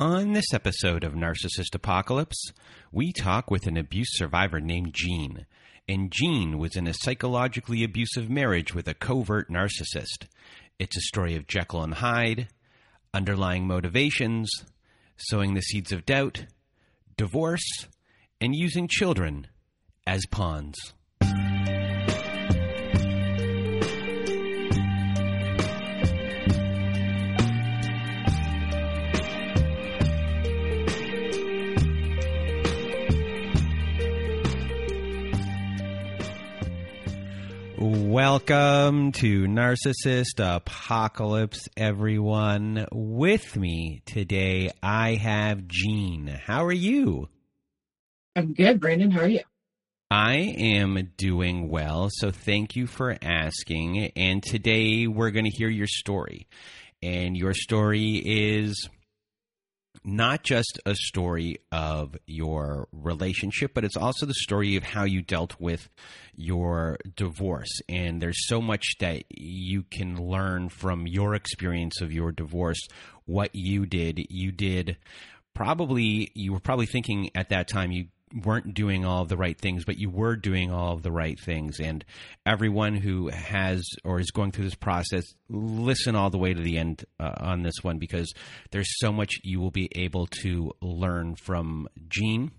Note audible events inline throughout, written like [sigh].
On this episode of Narcissist Apocalypse, we talk with an abuse survivor named Jean. And Jean was in a psychologically abusive marriage with a covert narcissist. It's a story of Jekyll and Hyde, underlying motivations, sowing the seeds of doubt, divorce, and using children as pawns. Welcome to Narcissist Apocalypse, everyone. With me today, I have Jean. How are you? I'm good, Brandon. How are you? I am doing well, so thank you for asking. And today we're going to hear your story. And your story is not just a story of your relationship, but it's also the story of how you dealt with your divorce. And there's so much that you can learn from your experience of your divorce, what you did. You did probably, you were probably thinking at that time, you weren't doing all of the right things, but you were doing all of the right things. And everyone who has or is going through this process, listen all the way to the end uh, on this one because there's so much you will be able to learn from Jean.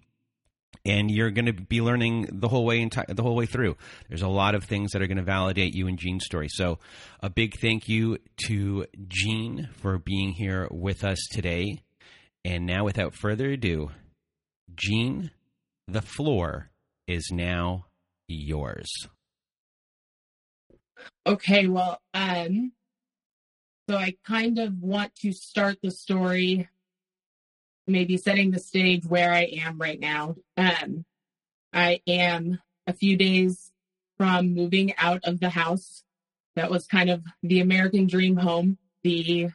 And you're going to be learning the whole way enti- the whole way through. There's a lot of things that are going to validate you and Jean's story. So, a big thank you to Jean for being here with us today. And now, without further ado, Jean, the floor is now yours. Okay, well, um, so I kind of want to start the story, maybe setting the stage where I am right now. Um, I am a few days from moving out of the house. That was kind of the American dream home, the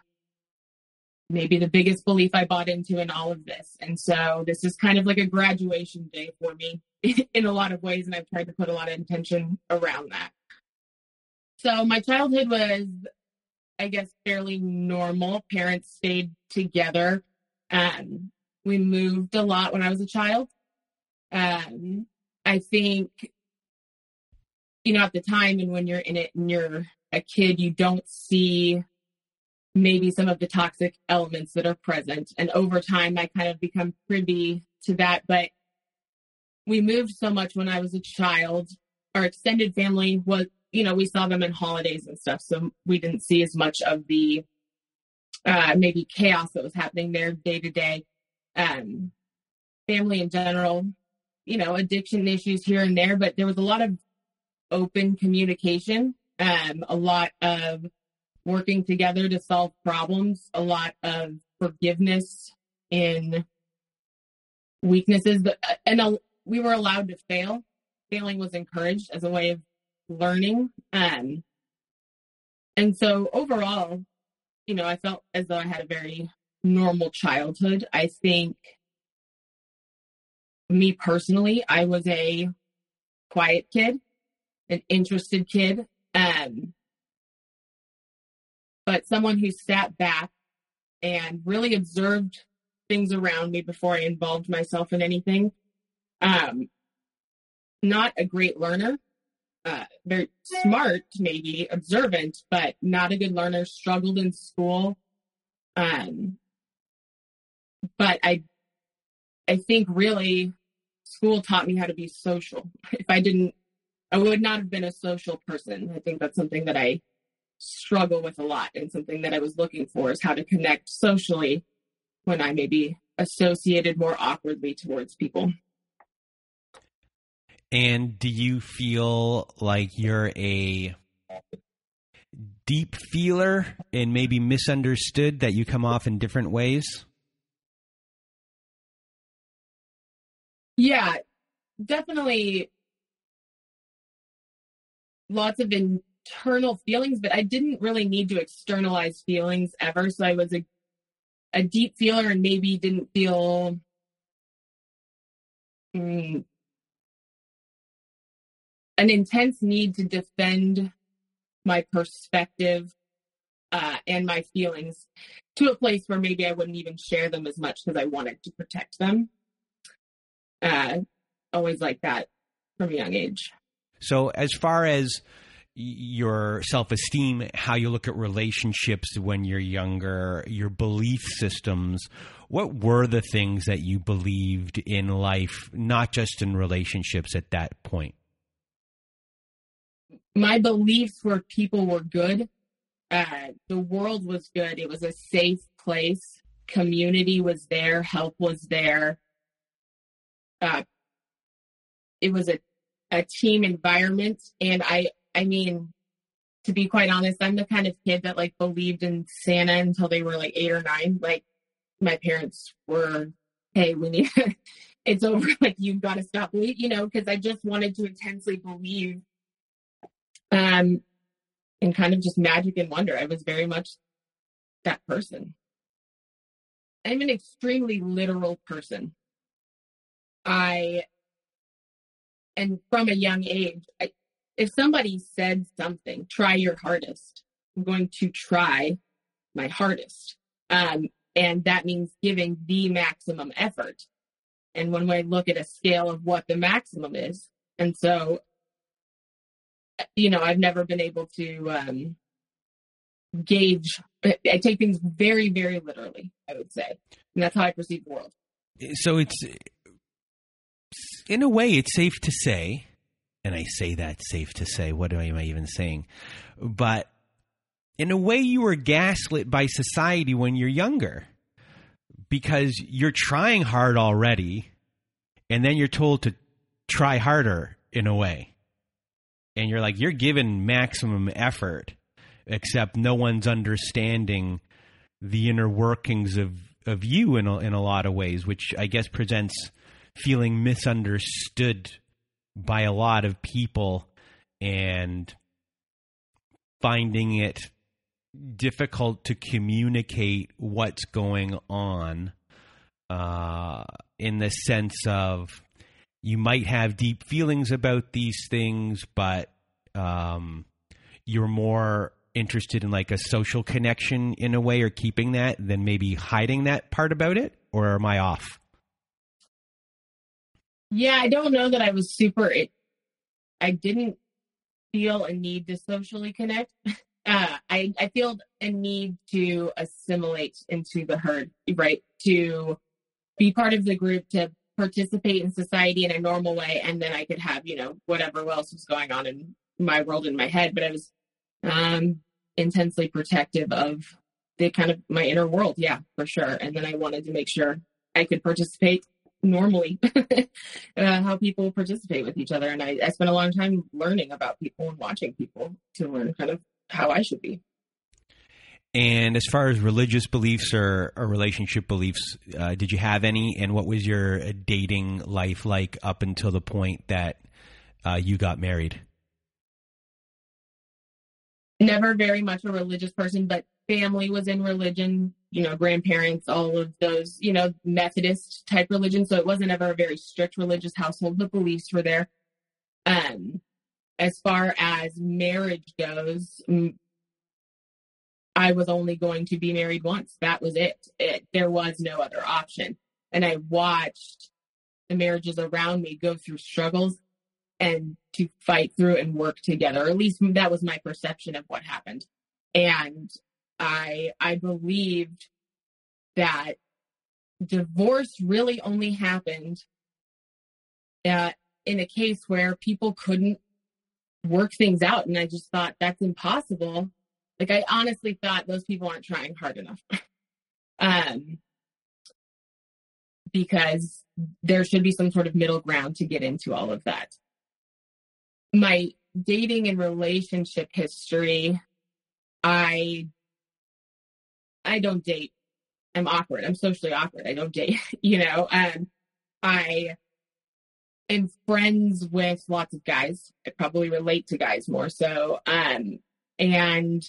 maybe the biggest belief I bought into in all of this. And so this is kind of like a graduation day for me [laughs] in a lot of ways. And I've tried to put a lot of intention around that. So my childhood was, I guess, fairly normal. Parents stayed together. Um, we moved a lot when I was a child. Um, I think, you know, at the time and when you're in it and you're a kid, you don't see maybe some of the toxic elements that are present. And over time, I kind of become privy to that. But we moved so much when I was a child. Our extended family was, you know, we saw them in holidays and stuff. So we didn't see as much of the uh, maybe chaos that was happening there day to day. Um, family in general, you know, addiction issues here and there, but there was a lot of open communication, um, a lot of working together to solve problems, a lot of forgiveness in weaknesses, but uh, and a, we were allowed to fail. Failing was encouraged as a way of learning. Um, and so overall, you know, I felt as though I had a very normal childhood. I think me personally, I was a quiet kid, an interested kid. Um, but someone who sat back and really observed things around me before I involved myself in anything. Um, not a great learner, uh, very smart, maybe observant, but not a good learner. Struggled in school, um, but I I think really school taught me how to be social. [laughs] If I didn't, I would not have been a social person. I think that's something that I struggle with a lot and something that I was looking for is how to connect socially when I may be associated more awkwardly towards people. And do you feel like you're a deep feeler and maybe misunderstood that you come off in different ways? Yeah, definitely lots of internal feelings, but I didn't really need to externalize feelings ever. So I was a a deep feeler and maybe didn't feel mm, an intense need to defend my perspective uh, and my feelings to a place where maybe I wouldn't even share them as much because I wanted to protect them. Uh, always like that from a young age. So, as far as your self esteem, how you look at relationships when you're younger, your belief systems. What were the things that you believed in life, not just in relationships at that point? My beliefs were people were good. Uh, the world was good. It was a safe place. Community was there. Help was there. Uh, it was a, a team environment. And I I mean, to be quite honest, I'm the kind of kid that like believed in Santa until they were like eight or nine. Like my parents were, hey, we need, [laughs] it's over. [laughs] Like you've got to stop you know, because I just wanted to intensely believe, um, and kind of just magic and wonder. I was very much that person. I'm an extremely literal person. I, and from a young age, I, if somebody said something, try your hardest. I'm going to try my hardest. Um, and that means giving the maximum effort. And when I look at a scale of what the maximum is, and so, you know, I've never been able to um, gauge. I take things very, very literally. I would say, and that's how I perceive the world. So it's, in a way, it's safe to say and I say that safe to say. What am I even saying? But in a way, you were gaslit by society when you're younger because you're trying hard already, and then you're told to try harder in a way. And you're like, you're given maximum effort, except no one's understanding the inner workings of, of you in a, in a lot of ways, which I guess presents feeling misunderstood by a lot of people and finding it difficult to communicate what's going on uh, in the sense of you might have deep feelings about these things, but um, you're more interested in like a social connection in a way or keeping that than maybe hiding that part about it? Or am I off? Yeah, I don't know that I was super. It, I didn't feel a need to socially connect. [laughs] Uh, I I feel a need to assimilate into the herd, right? To be part of the group, to participate in society in a normal way, and then I could have you know whatever else was going on in my world in my head. But I was um, intensely protective of the kind of my inner world, yeah, for sure. And then I wanted to make sure I could participate normally [laughs] uh, how people participate with each other. And I, I spent a long time learning about people and watching people to learn kind of how I should be. And as far as religious beliefs or, or relationship beliefs, uh, did you have any? And what was your dating life like up until the point that uh, you got married? Never very much a religious person, but family was in religion you know, grandparents, all of those, you know, Methodist type religion. So it wasn't ever a very strict religious household. The beliefs were there. Um, as far as marriage goes, I was only going to be married once. That was it. it. There was no other option. And I watched the marriages around me go through struggles and to fight through and work together. At least that was my perception of what happened. And I I believed that divorce really only happened uh, in a case where people couldn't work things out. And I just thought that's impossible. Like I honestly thought those people aren't trying hard enough. [laughs] um, because there should be some sort of middle ground to get into all of that. My dating and relationship history, I I don't date. I'm awkward. I'm socially awkward. I don't date, [laughs] you know. Um I am friends with lots of guys. I probably relate to guys more so. Um and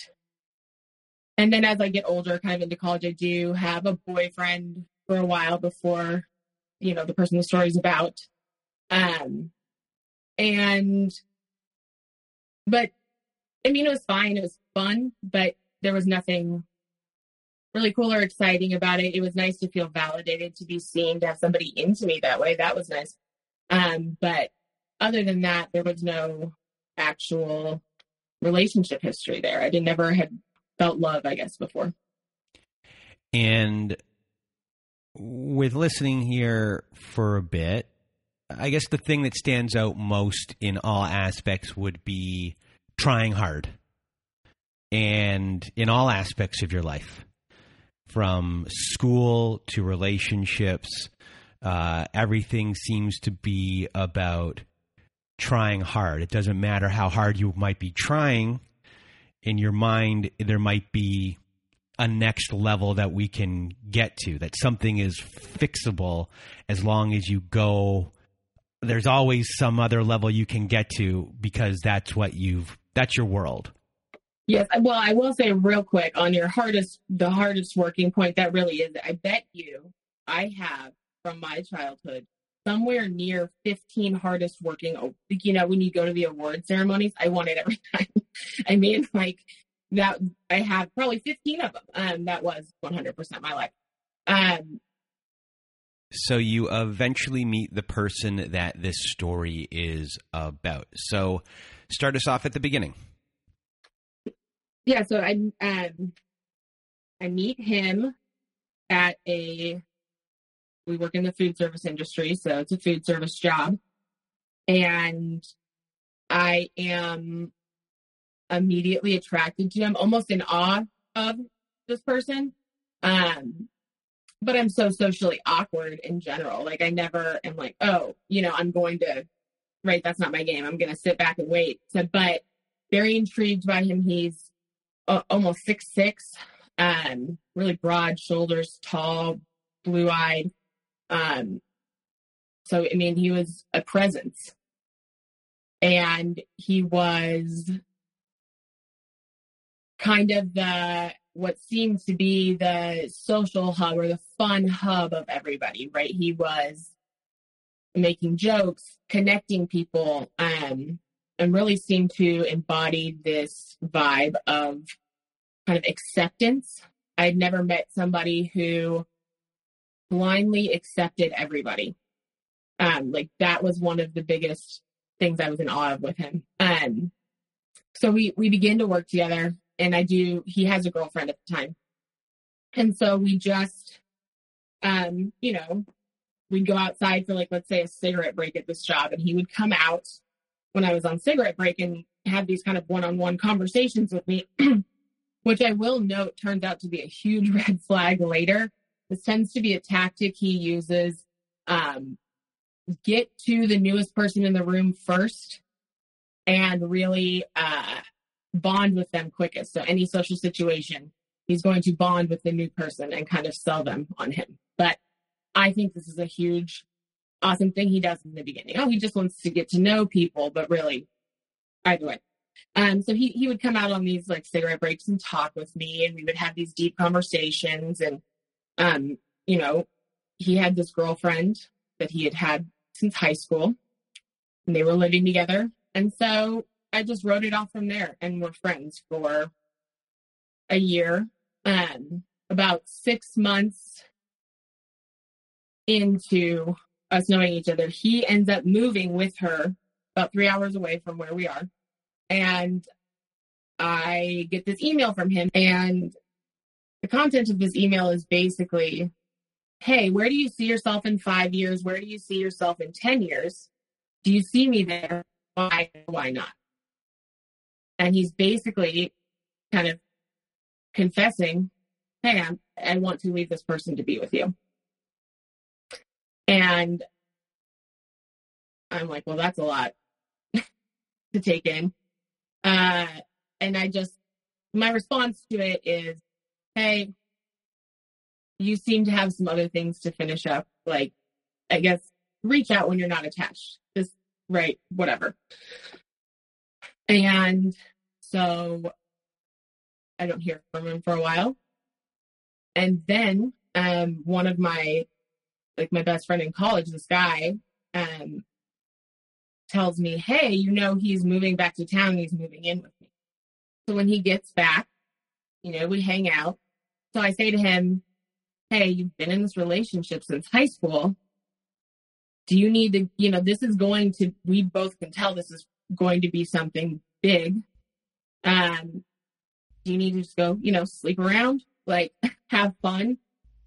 and then as I get older, kind of into college, I do have a boyfriend for a while before, you know, the person the story's about. Um, and, but I mean, it was fine. It was fun, but there was nothing really cool or exciting about it. It was nice to feel validated, to be seen, to have somebody into me that way. That was nice. Um, but other than that, there was no actual relationship history there. I didn't never had felt love, I guess, before. And with listening here for a bit, I guess the thing that stands out most in all aspects would be trying hard. And in all aspects of your life, from school to relationships, uh, everything seems to be about trying hard. It doesn't matter how hard you might be trying. In your mind, there might be a next level that we can get to, that something is fixable as long as you go. There's always some other level you can get to because that's what you've, that's your world. Yes. Well, I will say real quick on your hardest, the hardest working point, that really is, I bet you I have from my childhood somewhere near 15 hardest working, you know, when you go to the award ceremonies, I won it every [laughs] time. I mean, like that I have probably 15 of them. Um, that was 100% my life. Um, so you eventually meet the person that this story is about. So start us off at the beginning. Yeah, so I um I meet him at a we work in the food service industry, so it's a food service job. And I am immediately attracted to him, almost in awe of this person. Um, but I'm so socially awkward in general. Like I never am like, oh, you know, I'm going to, right? That's not my game. I'm to sit back and wait. So, but very intrigued by him. He's uh, almost six six, um, really broad shoulders, tall, blue eyed. Um, so I mean, he was a presence, and he was kind of the what seemed to be the social hub or the fun hub of everybody, right? He was making jokes, connecting people, um, and really seemed to embody this vibe of kind of acceptance. I'd never met somebody who blindly accepted everybody. Um, like that was one of the biggest things I was in awe of with him. Um, so we we begin to work together and I do, he has a girlfriend at the time. And so we just, um, you know, we'd go outside for like, let's say a cigarette break at this job and he would come out when I was on cigarette break and had these kind of one-on-one conversations with me, [clears throat] which I will note turns out to be a huge [laughs] red flag later. This tends to be a tactic he uses. Um, get to the newest person in the room first and really uh, bond with them quickest. So any social situation, he's going to bond with the new person and kind of sell them on him. But I think this is a huge, awesome thing he does in the beginning. Oh, he just wants to get to know people, but really, either way. Um, so he, he would come out on these like cigarette breaks and talk with me and we would have these deep conversations and, um, you know, he had this girlfriend that he had had since high school and they were living together. And so I just wrote it off from there and we're friends for a year. Um, about six months into us knowing each other, he ends up moving with her about three hours away from where we are. And I get this email from him and the content of this email is basically hey, where do you see yourself in five years? Where do you see yourself in 10 years? Do you see me there? Why, why not? And he's basically kind of confessing, hey, I'm, I want to leave this person to be with you. And I'm like, well, that's a lot [laughs] to take in. Uh, and I just, my response to it is, hey, you seem to have some other things to finish up. Like, I guess reach out when you're not attached. Just right, whatever. And so I don't hear from him for a while. And then um, one of my like my best friend in college, this guy, um, tells me, Hey, you know, he's moving back to town. He's moving in with me. So when he gets back, you know, we hang out. So I say to him, Hey, you've been in this relationship since high school. Do you need to, you know, this is going to, we both can tell this is going to be something big. Um, do you need to just go, you know, sleep around, like [laughs] have fun,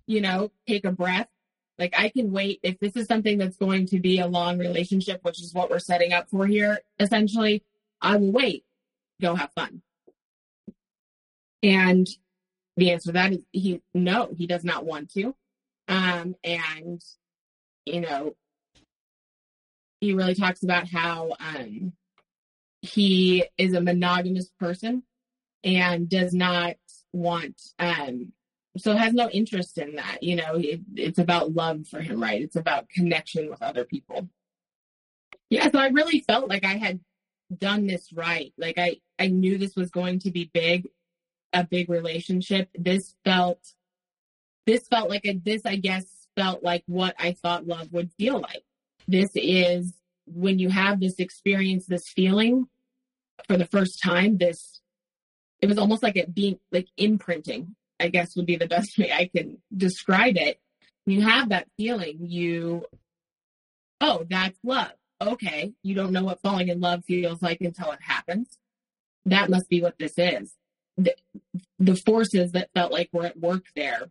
you know, take a breath? Like I can wait if this is something that's going to be a long relationship, which is what we're setting up for here, essentially, I will wait, go have fun. And the answer to that is he no, he does not want to. Um, and you know, he really talks about how um, he is a monogamous person and does not want um, so has no interest in that you know it, it's about love for him right it's about connection with other people yeah so i really felt like i had done this right like i i knew this was going to be big a big relationship. This felt, this felt like a, this, I guess, felt like what I thought love would feel like. This is when you have this experience, this feeling for the first time, this, it was almost like it being like imprinting, I guess would be the best way I can describe it. You have that feeling, you, oh, that's love. Okay. You don't know what falling in love feels like until it happens. That must be what this is the, the forces that felt like were at work there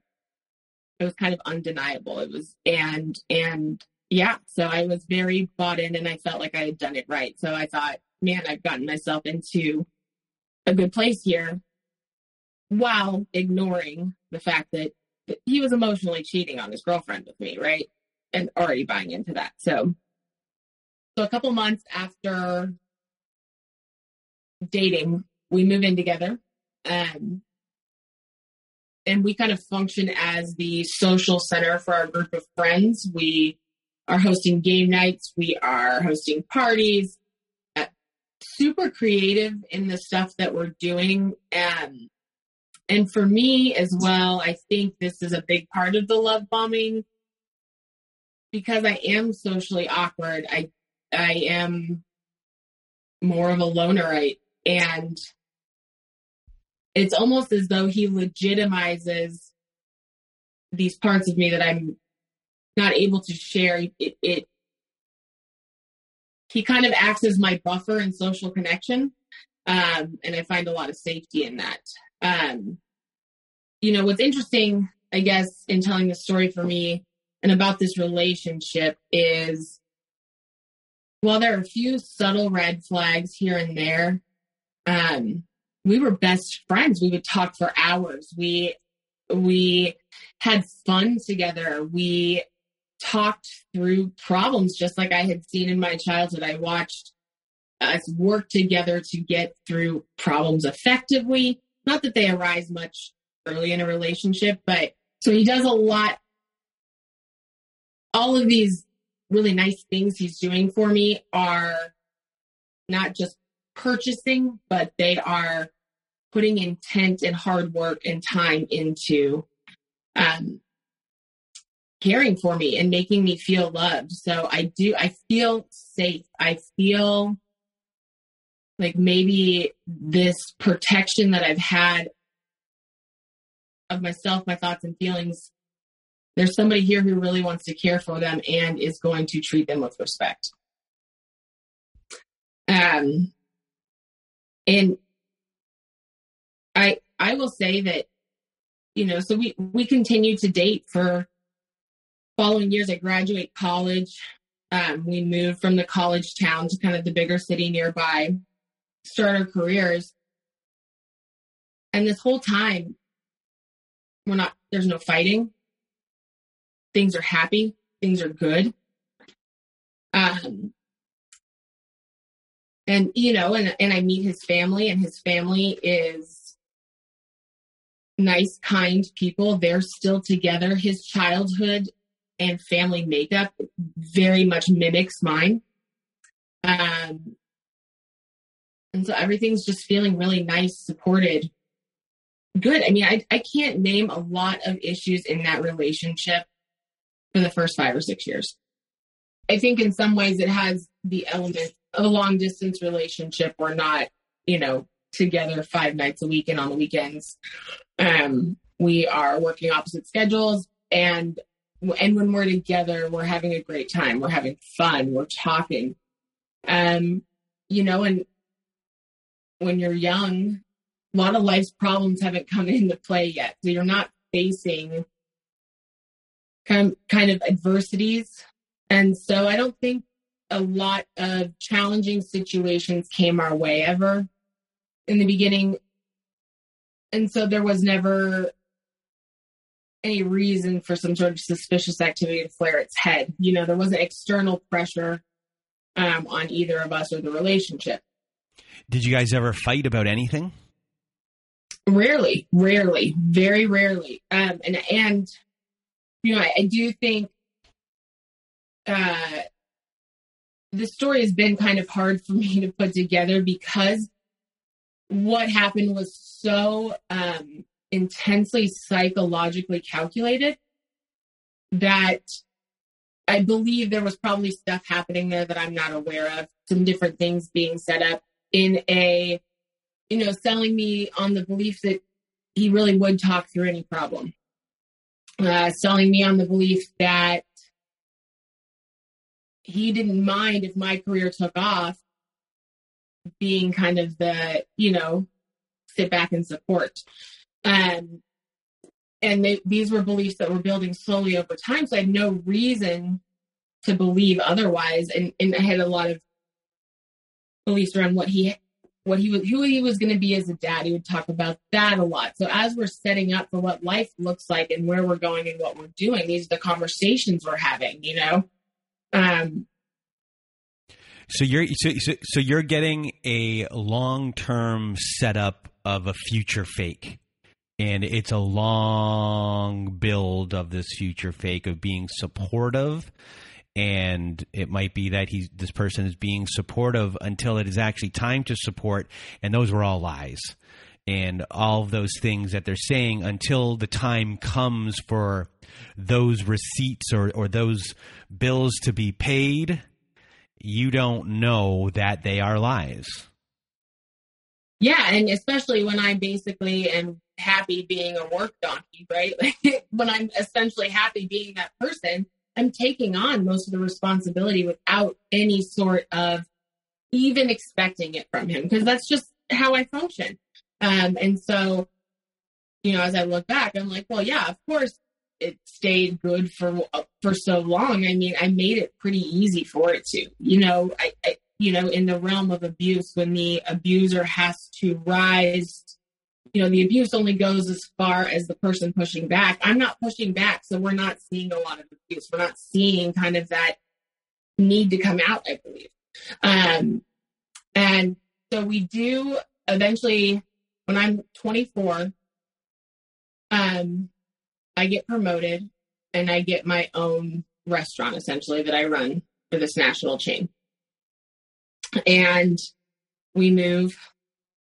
it was kind of undeniable it was and and yeah so i was very bought in and i felt like i had done it right so i thought man i've gotten myself into a good place here while ignoring the fact that he was emotionally cheating on his girlfriend with me right and already buying into that so so a couple months after dating we move in together um, and we kind of function as the social center for our group of friends. We are hosting game nights, we are hosting parties, uh, super creative in the stuff that we're doing. Um, and for me as well, I think this is a big part of the love bombing because I am socially awkward. I I am more of a lonerite and it's almost as though he legitimizes these parts of me that I'm not able to share. It, it he kind of acts as my buffer in social connection, um, and I find a lot of safety in that. Um, you know, what's interesting, I guess, in telling the story for me and about this relationship is while there are a few subtle red flags here and there, um, we were best friends. We would talk for hours. We we had fun together. We talked through problems just like I had seen in my childhood. I watched us work together to get through problems effectively. Not that they arise much early in a relationship, but so he does a lot. All of these really nice things he's doing for me are not just purchasing, but they are putting intent and hard work and time into um, caring for me and making me feel loved. So I do, I feel safe. I feel like maybe this protection that I've had of myself, my thoughts and feelings, there's somebody here who really wants to care for them and is going to treat them with respect. Um, and I I will say that, you know, so we we continue to date for following years, I graduate college. Um, we moved from the college town to kind of the bigger city nearby, start our careers. And this whole time, we're not, there's no fighting. Things are happy. Things are good. Um, and you know, and, and I meet his family and his family is nice, kind people. They're still together. His childhood and family makeup very much mimics mine. Um, and so everything's just feeling really nice, supported, good. I mean, I, I can't name a lot of issues in that relationship for the first five or six years. I think in some ways it has the element of a long distance relationship. We're not, you know, together five nights a week and on the weekends. Um, we are working opposite schedules and and when we're together, we're having a great time. We're having fun. We're talking. Um, you know, and when you're young, a lot of life's problems haven't come into play yet. So you're not facing kind of, kind of adversities. And so I don't think a lot of challenging situations came our way ever in the beginning. And so there was never any reason for some sort of suspicious activity to flare its head. You know, there wasn't external pressure um, on either of us or the relationship. Did you guys ever fight about anything? Rarely, rarely, very rarely. Um, and and you know, I, I do think uh, the story has been kind of hard for [laughs] me to put together because what happened was so um, intensely psychologically calculated that I believe there was probably stuff happening there that I'm not aware of, some different things being set up in a, you know, selling me on the belief that he really would talk through any problem. Uh, selling me on the belief that he didn't mind if my career took off being kind of the, you know, sit back and support. Um, and they, these were beliefs that were building slowly over time. So I had no reason to believe otherwise. And, and I had a lot of beliefs around what he, what he was, who he was going to be as a dad. He would talk about that a lot. So as we're setting up for what life looks like and where we're going and what we're doing, these are the conversations we're having, you know? Um, so you're so, so, so you're getting a long term setup of a future fake and it's a long build of this future fake of being supportive and it might be that he's this person is being supportive until it is actually time to support and those were all lies and all of those things that they're saying until the time comes for those receipts or, or those bills to be paid you don't know that they are lies yeah and especially when i basically am happy being a work donkey, right? like [laughs] when I'm essentially happy being that person, I'm taking on most of the responsibility without any sort of even expecting it from him because that's just how I function. Um, and so, you know, as I look back, I'm like, well, yeah, of course it stayed good for for so long. I mean, I made it pretty easy for it to. You know, I, I you know, in the realm of abuse, when the abuser has to rise you know, the abuse only goes as far as the person pushing back. I'm not pushing back, so we're not seeing a lot of abuse. We're not seeing kind of that need to come out, I believe. Um, and so we do eventually, when I'm 24, um, I get promoted and I get my own restaurant essentially that I run for this national chain. And we move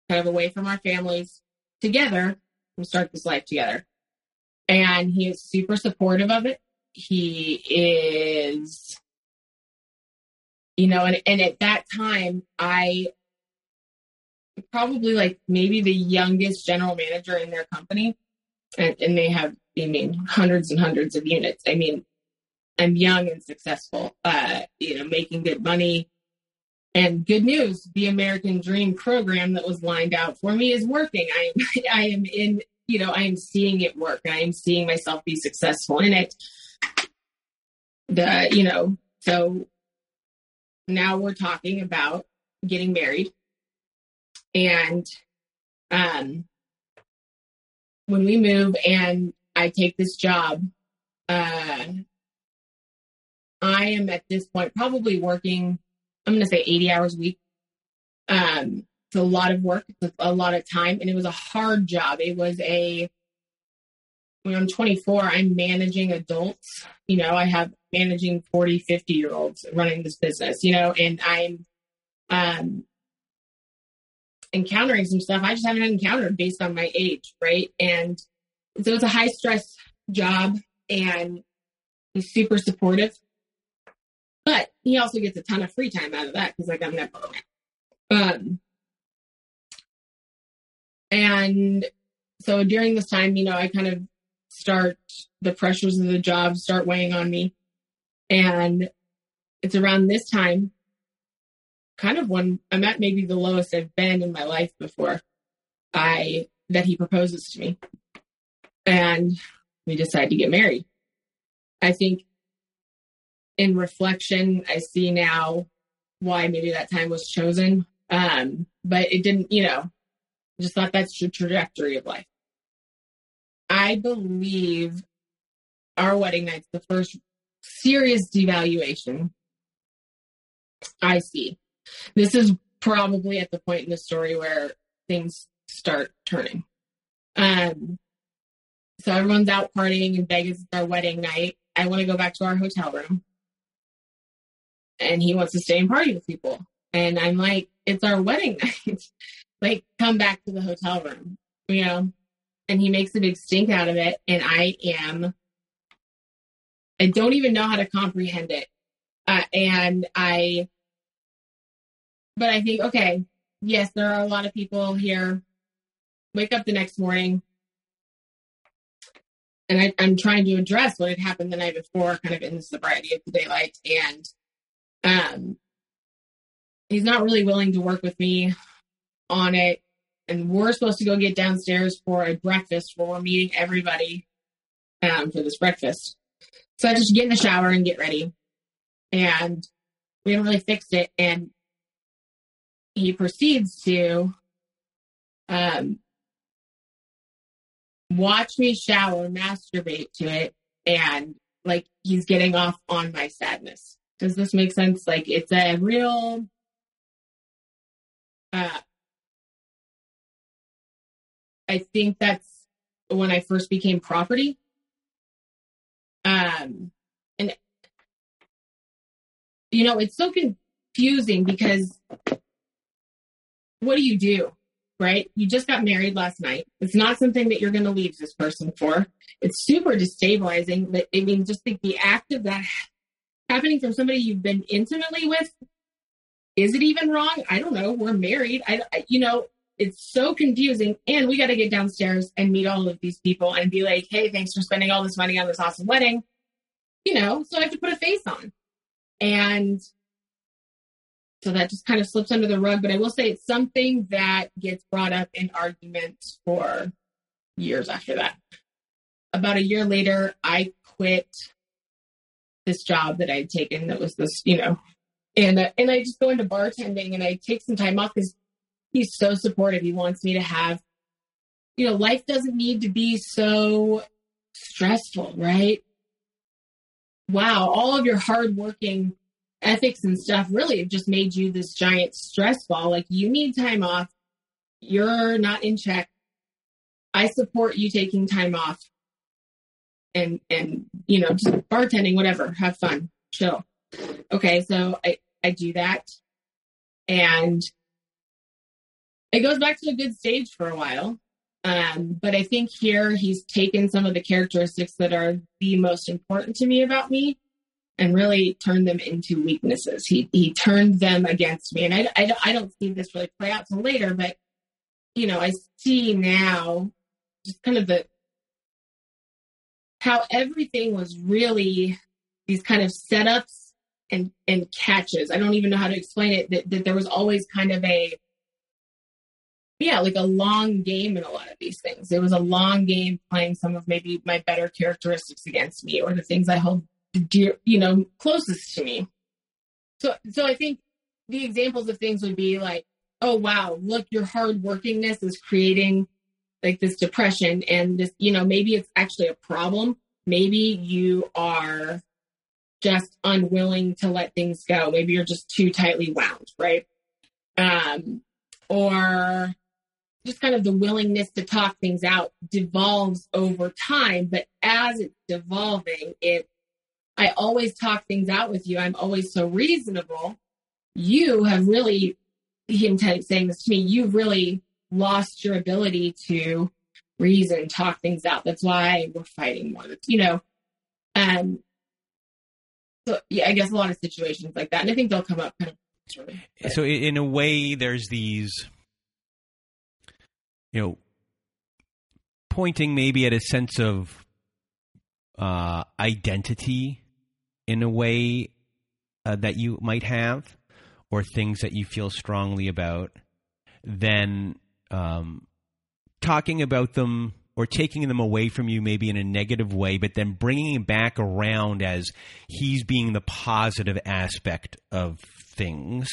kind of away from our families together and start this life together. And he is super supportive of it. He is, you know, and, and at that time, I probably like maybe the youngest general manager in their company. And, and they have, I mean, hundreds and hundreds of units. I mean, I'm young and successful, uh, you know, making good money, and good news, the American Dream program that was lined out for me is working. I am, [laughs] I am in, you know, I am seeing it work. I am seeing myself be successful in it. the, you know, so now we're talking about getting married. And um, when we move and I take this job, uh, I am at this point probably working, I'm going to say 80 hours a week. Um, it's a lot of work, it's a lot of time, and it was a hard job. It was a, when I'm 24, I'm managing adults. You know, I have managing 40, 50 year olds running this business, you know, and I'm um, encountering some stuff I just haven't encountered based on my age, right? And so it's a high stress job and he's super supportive. But he also gets a ton of free time out of that because like I'm never around. Um and so during this time, you know, I kind of start the pressures of the job start weighing on me. And it's around this time, kind of when I'm at maybe the lowest I've been in my life before I that he proposes to me. And we decide to get married. I think in reflection, I see now why maybe that time was chosen. Um, but it didn't, you know, just thought that's the trajectory of life. I believe our wedding night's the first serious devaluation I see. This is probably at the point in the story where things start turning. Um, so everyone's out partying in Vegas. It's our wedding night. I want to go back to our hotel room. And he wants to stay and party with people. And I'm like, it's our wedding [laughs] night. like, come back to the hotel room, you know? And he makes a big stink out of it. And I am, I don't even know how to comprehend it. Uh, and I, but I think, okay, yes, there are a lot of people here. Wake up the next morning, and I, am trying to address what had happened the night before, kind of in the sobriety of the daylight. And um, he's not really willing to work with me on it. And we're supposed to go get downstairs for a breakfast where we're meeting everybody um, for this breakfast. So I just get in the shower and get ready. And we haven't really fixed it. And he proceeds to um, watch me shower, masturbate to it, and like he's getting off on my sadness. Does this make sense? Like it's a real uh I think that's when I first became property. Um and you know, it's so confusing because what do you do? right? You just got married last night. It's not something that you're going to leave this person for. It's super destabilizing. But I mean, just think the act of that happening from somebody you've been intimately with. Is it even wrong? I don't know. We're married. I, I you know, it's so confusing. And we got to get downstairs and meet all of these people and be like, hey, thanks for spending all this money on this awesome wedding. You know, so I have to put a face on. And so that just kind of slips under the rug. But I will say it's something that gets brought up in arguments for years after that. About a year later, I quit this job that I'd taken that was this, you know, and uh, and I just go into bartending and I take some time off because he's so supportive. He wants me to have, you know, life doesn't need to be so stressful, right? Wow, all of your hardworking ethics and stuff really have just made you this giant stress ball. Like you need time off. You're not in check. I support you taking time off and, and, you know, just bartending, whatever, have fun, chill. Okay. So I, I do that and it goes back to a good stage for a while. Um, but I think here he's taken some of the characteristics that are the most important to me about me and really turned them into weaknesses. He he turned them against me, and I, I, I don't see this really play out till later, but you know I see now just kind of the how everything was really these kind of setups and and catches. I don't even know how to explain it. That, that there was always kind of a yeah, like a long game in a lot of these things. It was a long game playing some of maybe my better characteristics against me or the things I hold dear, you know, closest to me. So, so I think the examples of things would be like, oh wow, look, your hardworkingness is creating like this depression and this, you know, maybe it's actually a problem. Maybe you are just unwilling to let things go. Maybe you're just too tightly wound, right? Um, or just kind of the willingness to talk things out devolves over time. But as it's devolving, it, I always talk things out with you. I'm always so reasonable. You have really, him saying this to me, you've really lost your ability to reason, talk things out. That's why we're fighting more. You know, um, so yeah, I guess a lot of situations like that, and I think they'll come up kind of. So in a way, there's these, you know, pointing maybe at a sense of uh, identity in a way uh, that you might have, or things that you feel strongly about, then um, talking about them or taking them away from you maybe in a negative way, but then bringing it back around as he's being the positive aspect of things.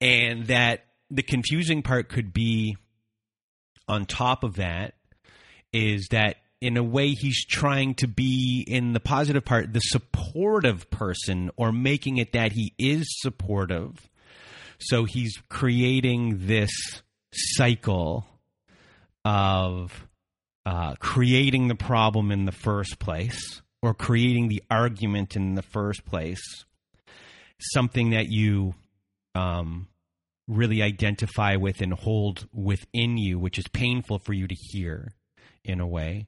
And that the confusing part could be on top of that is that in a way he's trying to be in the positive part the supportive person or making it that he is supportive so he's creating this cycle of uh, creating the problem in the first place or creating the argument in the first place, something that you um, really identify with and hold within you, which is painful for you to hear in a way,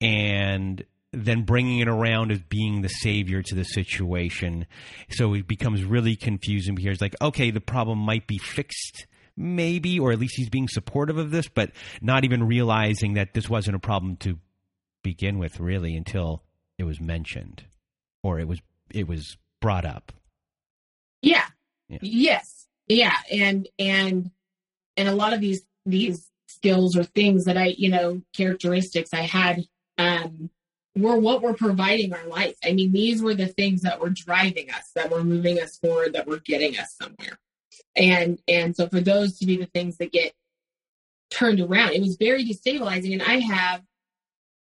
and then bringing it around as being the savior to the situation. So it becomes really confusing because it's like, okay, the problem might be fixed maybe, or at least he's being supportive of this, but not even realizing that this wasn't a problem to begin with, really, until it was mentioned or it was it was brought up. Yeah. yeah. Yes. Yeah. And and and a lot of these these skills or things that I, you know, characteristics I had um were what were providing our life. I mean, these were the things that were driving us, that were moving us forward, that were getting us somewhere and and so for those to be the things that get turned around it was very destabilizing. And i have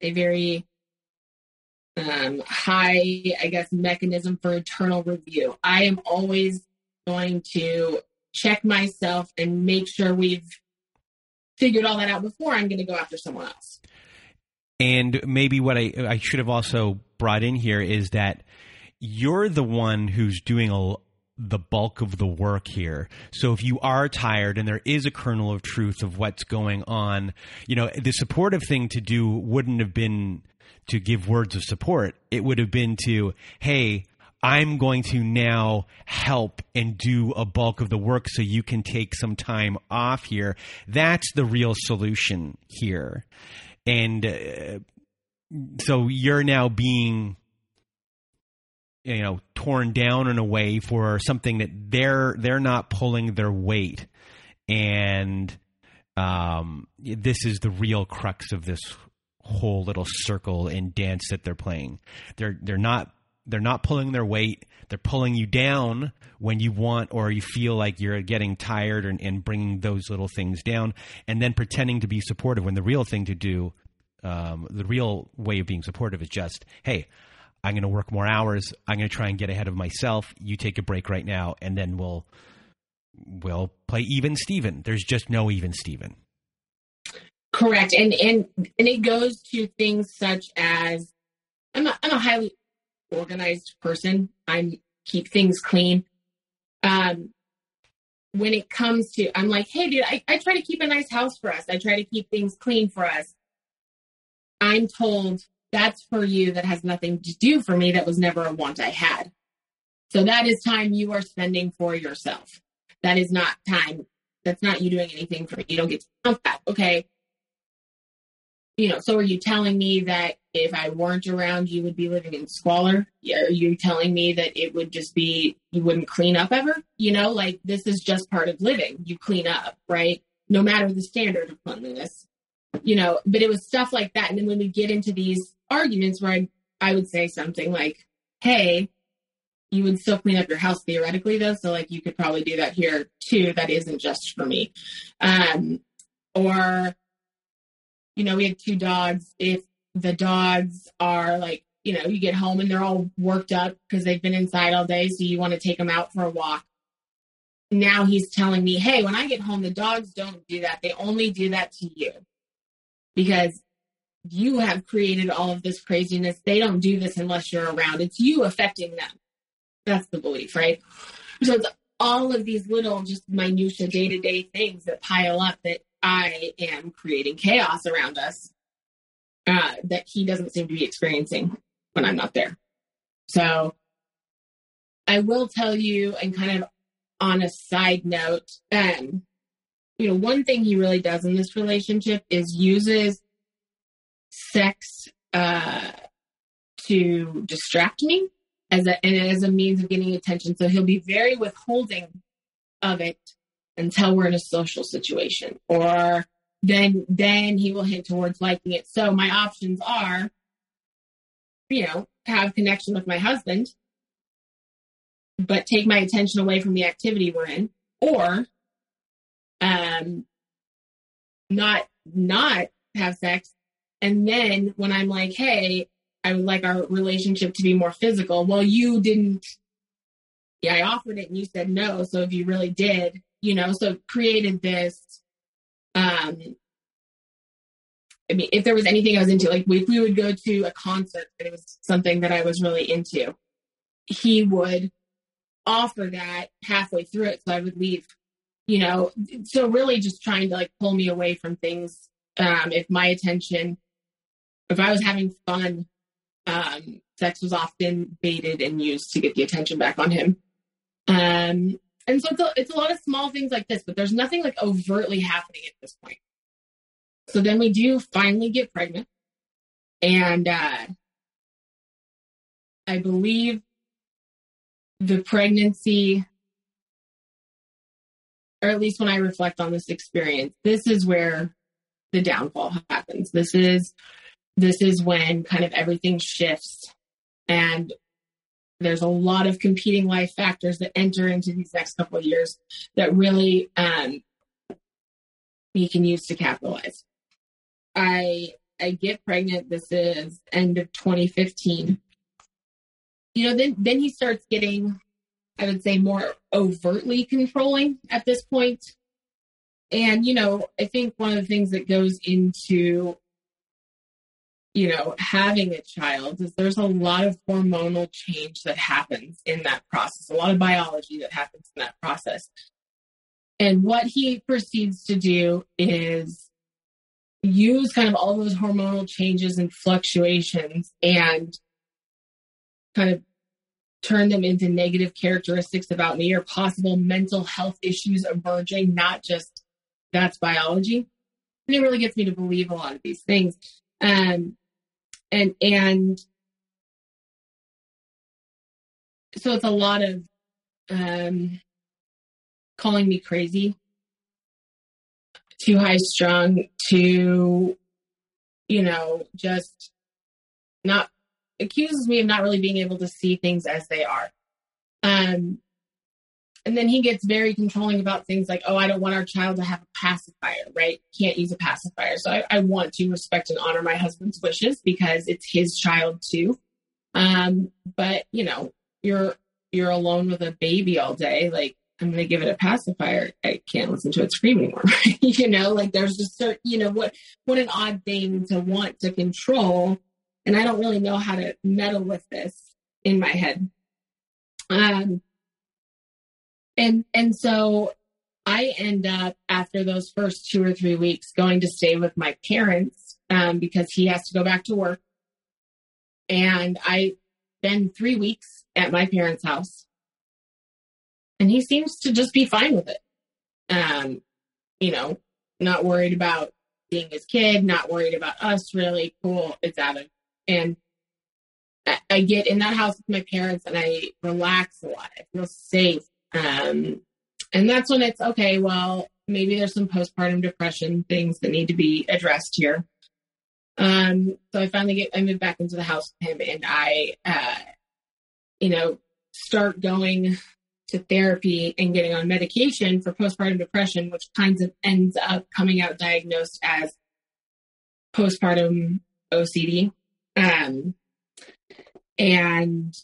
a very um, high i guess mechanism for internal review. I am always going to check myself and make sure we've figured all that out before i'm going to go after someone else. And maybe what I, I should have also brought in here is that you're the one who's doing a, the bulk of the work here. So if you are tired and there is a kernel of truth of what's going on, you know, the supportive thing to do wouldn't have been to give words of support. It would have been to, hey, I'm going to now help and do a bulk of the work so you can take some time off here. That's the real solution here. And uh, so you're now being you know torn down in a way for something that they're they're not pulling their weight. And um, this is the real crux of this whole little circle and dance that they're playing. They're they're not they're not pulling their weight. They're pulling you down when you want or you feel like you're getting tired and, and bringing those little things down and then pretending to be supportive when the real thing to do um, the real way of being supportive is just hey I'm going to work more hours. I'm going to try and get ahead of myself. You take a break right now, and then we'll we'll play even Steven. There's just no even Steven. Correct, and and and it goes to things such as I'm a, I'm a highly organized person. I'm keep things clean. Um, when it comes to, I'm like, hey, dude, I, I try to keep a nice house for us. I try to keep things clean for us. I'm told that's for you that has nothing to do for me that was never a want I had. So that is time you are spending for yourself. That is not time. That's not you doing anything for me. You don't get to count that. Okay. You know, so are you telling me that if I weren't around, you would be living in squalor? Are you telling me that it would just be, you wouldn't clean up ever? You know, like this is just part of living. You clean up, right? No matter the standard of cleanliness, you know, but it was stuff like that. And then when we get into these arguments where I, I would say something like, hey, you would still clean up your house theoretically though. So like you could probably do that here too. That isn't just for me. Um, or, you know, we had two dogs. If the dogs are like, you know, you get home and they're all worked up because they've been inside all day. So you want to take them out for a walk. Now he's telling me, hey, when I get home, the dogs don't do that. They only do that to you because you have created all of this craziness. They don't do this unless you're around. It's you affecting them. That's the belief, right? So it's all of these little, just minutia day to day things that pile up that I am creating chaos around us uh, that he doesn't seem to be experiencing when I'm not there. So I will tell you, and kind of on a side note, um, you know, one thing he really does in this relationship is uses sex uh, to distract me as a and as a means of getting attention. So he'll be very withholding of it until we're in a social situation, or then then he will hint towards liking it. So my options are, you know, have connection with my husband, but take my attention away from the activity we're in, or um not not have sex and then when i'm like hey I would like our relationship to be more physical. Well, you didn't, yeah, I offered it and you said no. So if you really did, you know, so created this, um, I mean, if there was anything I was into, like if we would go to a concert and it was something that I was really into, he would offer that halfway through it. So I would leave, you know, so really just trying to like pull me away from things. Um, if my attention, if I was having fun um, sex was often baited and used to get the attention back on him. Um, and so it's a, it's a lot of small things like this, but there's nothing like overtly happening at this point. So then we do finally get pregnant. And uh, I believe the pregnancy, or at least when I reflect on this experience, this is where the downfall happens. This is this is when kind of everything shifts and there's a lot of competing life factors that enter into these next couple of years that really um, you can use to capitalize. I I get pregnant. This is end of 2015. You know, then then he starts getting, I would say, more overtly controlling at this point. And you know, I think one of the things that goes into you know, having a child is there's a lot of hormonal change that happens in that process, a lot of biology that happens in that process. And what he proceeds to do is use kind of all those hormonal changes and fluctuations and kind of turn them into negative characteristics about me or possible mental health issues emerging, not just that's biology. And it really gets me to believe a lot of these things. Um, and and so it's a lot of um, calling me crazy, too high strung, too, you know, just not accuses me of not really being able to see things as they are. Um, and then he gets very controlling about things like, oh, I don't want our child to have a pacifier, right? Can't use a pacifier. So I, I want to respect and honor my husband's wishes because it's his child too. Um, but you know, you're you're alone with a baby all day. Like, I'm gonna give it a pacifier. I can't listen to it scream anymore. [laughs] you know, like there's just certain, you know, what what an odd thing to want to control. And I don't really know how to meddle with this in my head. Um, and and so I end up after those first two or three weeks going to stay with my parents um, because he has to go back to work. And I spend three weeks at my parents' house. And he seems to just be fine with it. Um, you know, not worried about being his kid, not worried about us really. Cool, it's Evan. And I, get in that house with my parents and I relax a lot. I feel safe. Um, and that's when it's okay, well, maybe there's some postpartum depression things that need to be addressed here. Um, so I finally get, I move back into the house with him and I, uh, you know, start going to therapy and getting on medication for postpartum depression, which kinds of ends up coming out diagnosed as postpartum OCD. Um, and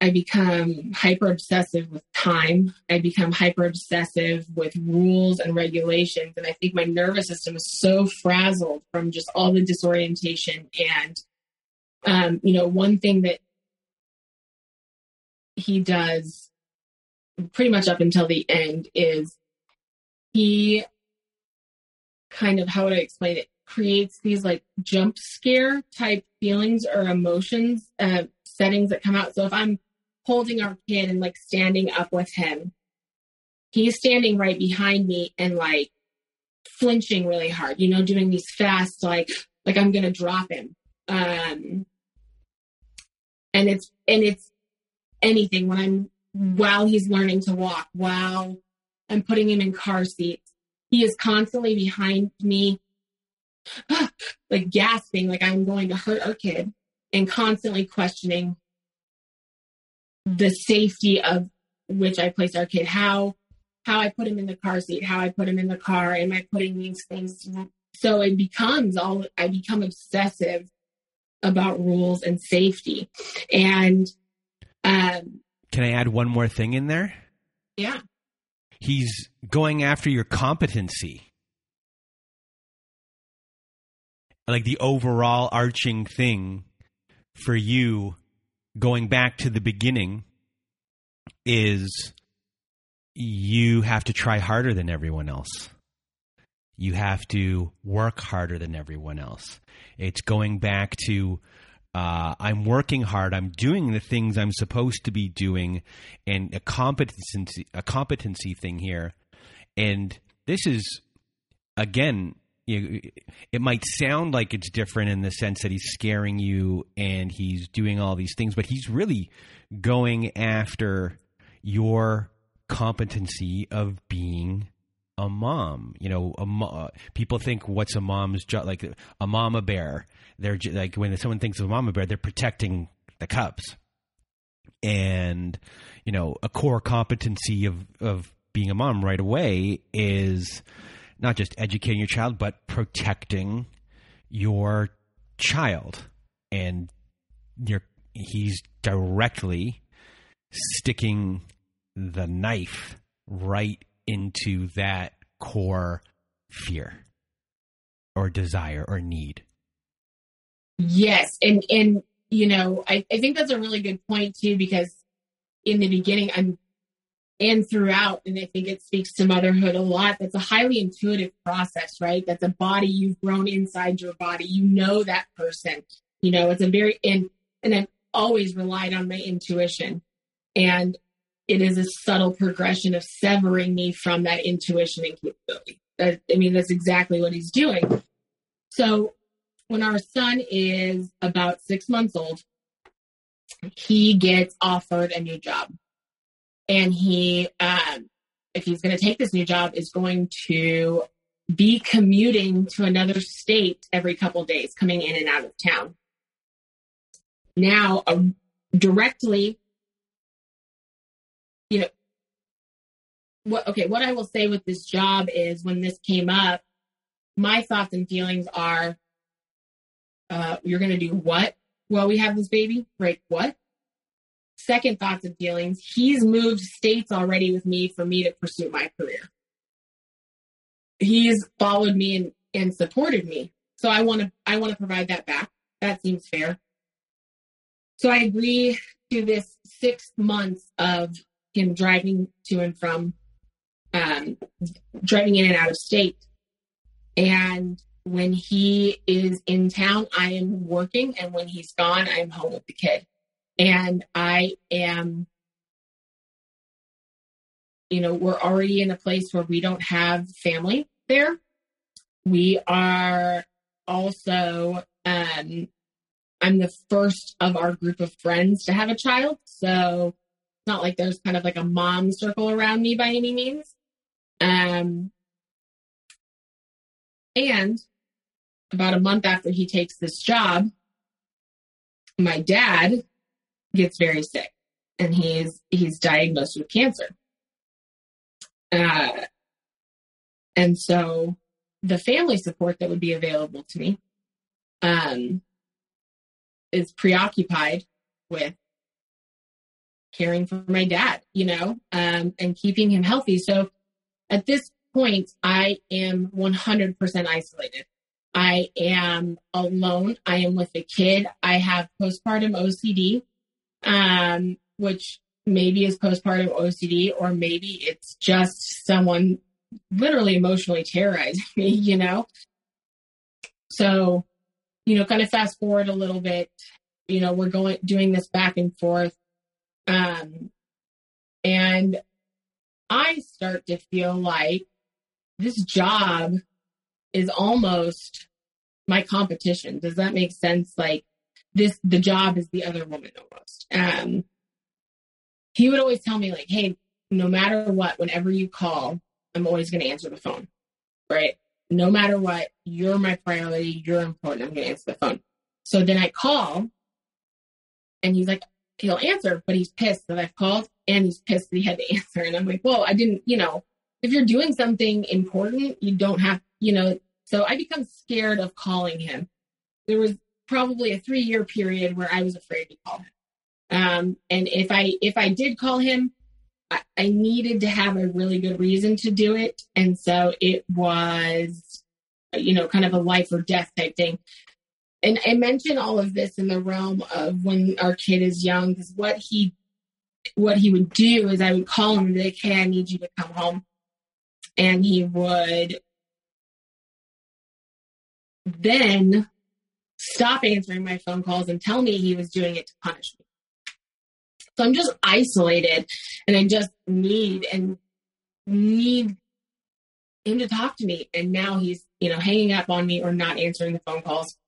I become hyper obsessive with time. I become hyper obsessive with rules and regulations. And I think my nervous system is so frazzled from just all the disorientation. And, um, you know, one thing that he does pretty much up until the end is he kind of, how would I explain it? Creates these like jump scare type feelings or emotions, uh, settings that come out. So if I'm holding our kid and like standing up with him. He's standing right behind me and like flinching really hard, you know, doing these fast, like, like I'm to drop him. Um, and it's, and it's anything when I'm, while he's learning to walk, while I'm putting him in car seats, he is constantly behind me, [gasps] like gasping, like I'm going to hurt our kid and constantly questioning the safety of which I place our kid, how how I put him in the car seat, how I put him in the car, am I putting these things? So it becomes all I become obsessive about rules and safety. And um, can I add one more thing in there? Yeah. He's going after your competency. Like the overall arching thing for you going back to the beginning is you have to try harder than everyone else. You have to work harder than everyone else. It's going back to uh, I'm working hard. I'm doing the things I'm supposed to be doing, and a competency a competency thing here. And this is again you, it might sound like it's different in the sense that he's scaring you and he's doing all these things, but he's really going after your competency of being a mom. You know, mo- people think what's a mom's job? Like a mama bear. They're like when someone thinks of a mama bear, they're protecting the cubs. And you know, a core competency of of being a mom right away is not just educating your child, but protecting your child. And you're, he's directly sticking the knife right into that core fear or desire or need. Yes. And, and, you know, I, I think that's a really good point too, because in the beginning, I'm and throughout. And I think it speaks to motherhood a lot. That's a highly intuitive process, right? That's a body you've grown inside your body. You know that person. You know, it's a very and and I've always relied on my intuition. And it is a subtle progression of severing me from that intuition and capability. That, I mean, that's exactly what he's doing. So when our son is about six months old, he gets offered a new job and he, um, if he's going to take this new job, is going to be commuting to another state every couple days, coming in and out of town. Now, uh, directly, you know, what, okay, what I will say with this job is when this came up, my thoughts and feelings are, uh, you're going to do what while we have this baby? Right? What? Second thoughts and feelings, he's moved states already with me for me to pursue my career. He's followed me and, and supported me. So I want to I want to provide that back. That seems fair. So I agree to this six months of him driving to and from um, driving in and out of state. And when he is in town, I am working. And when he's gone, I'm home with the kid and I am, you know, we're already in a place where we don't have family there. We are also, um, I'm the first of our group of friends to have a child. So it's not like there's kind of like a mom circle around me by any means. Um, and about a month after he takes this job, my dad gets very sick and he's he's diagnosed with cancer. Uh, and so the family support that would be available to me um, is preoccupied with caring for my dad, you know, um, and keeping him healthy. So at this point, I am 100% isolated. I am alone. I am with a kid. I have postpartum OCD, um, which maybe is postpartum OCD, or maybe it's just someone literally emotionally terrorizing me, [laughs] you know? So, you know, kind of fast forward a little bit, you know, we're going, doing this back and forth. Um, and I start to feel like this job is almost my competition. Does that make sense? Like this, the job is the other woman almost. Um, he would always tell me like, Hey, no matter what, whenever you call, I'm always going to answer the phone. Right. No matter what, you're my priority. You're important. I'm going to answer the phone. So then I call and he's like, he'll answer, but he's pissed that I've called and he's pissed that he had to [laughs] answer. And I'm like, well, I didn't, you know, if you're doing something important, you don't have, you know, so I become scared of calling him. There was probably a three year period where I was afraid to call him. Um, and if I, if I did call him, I, I needed to have a really good reason to do it. And so it was, you know, kind of a life or death type thing. And I mention all of this in the realm of when our kid is young, because what he what he would do is I would call him and be like, Hey, I need you to come home. And he would then stop answering my phone calls and tell me he was doing it to punish me. So I'm just isolated and I just need and need him to talk to me. And now he's, you know, hanging up on me or not answering the phone calls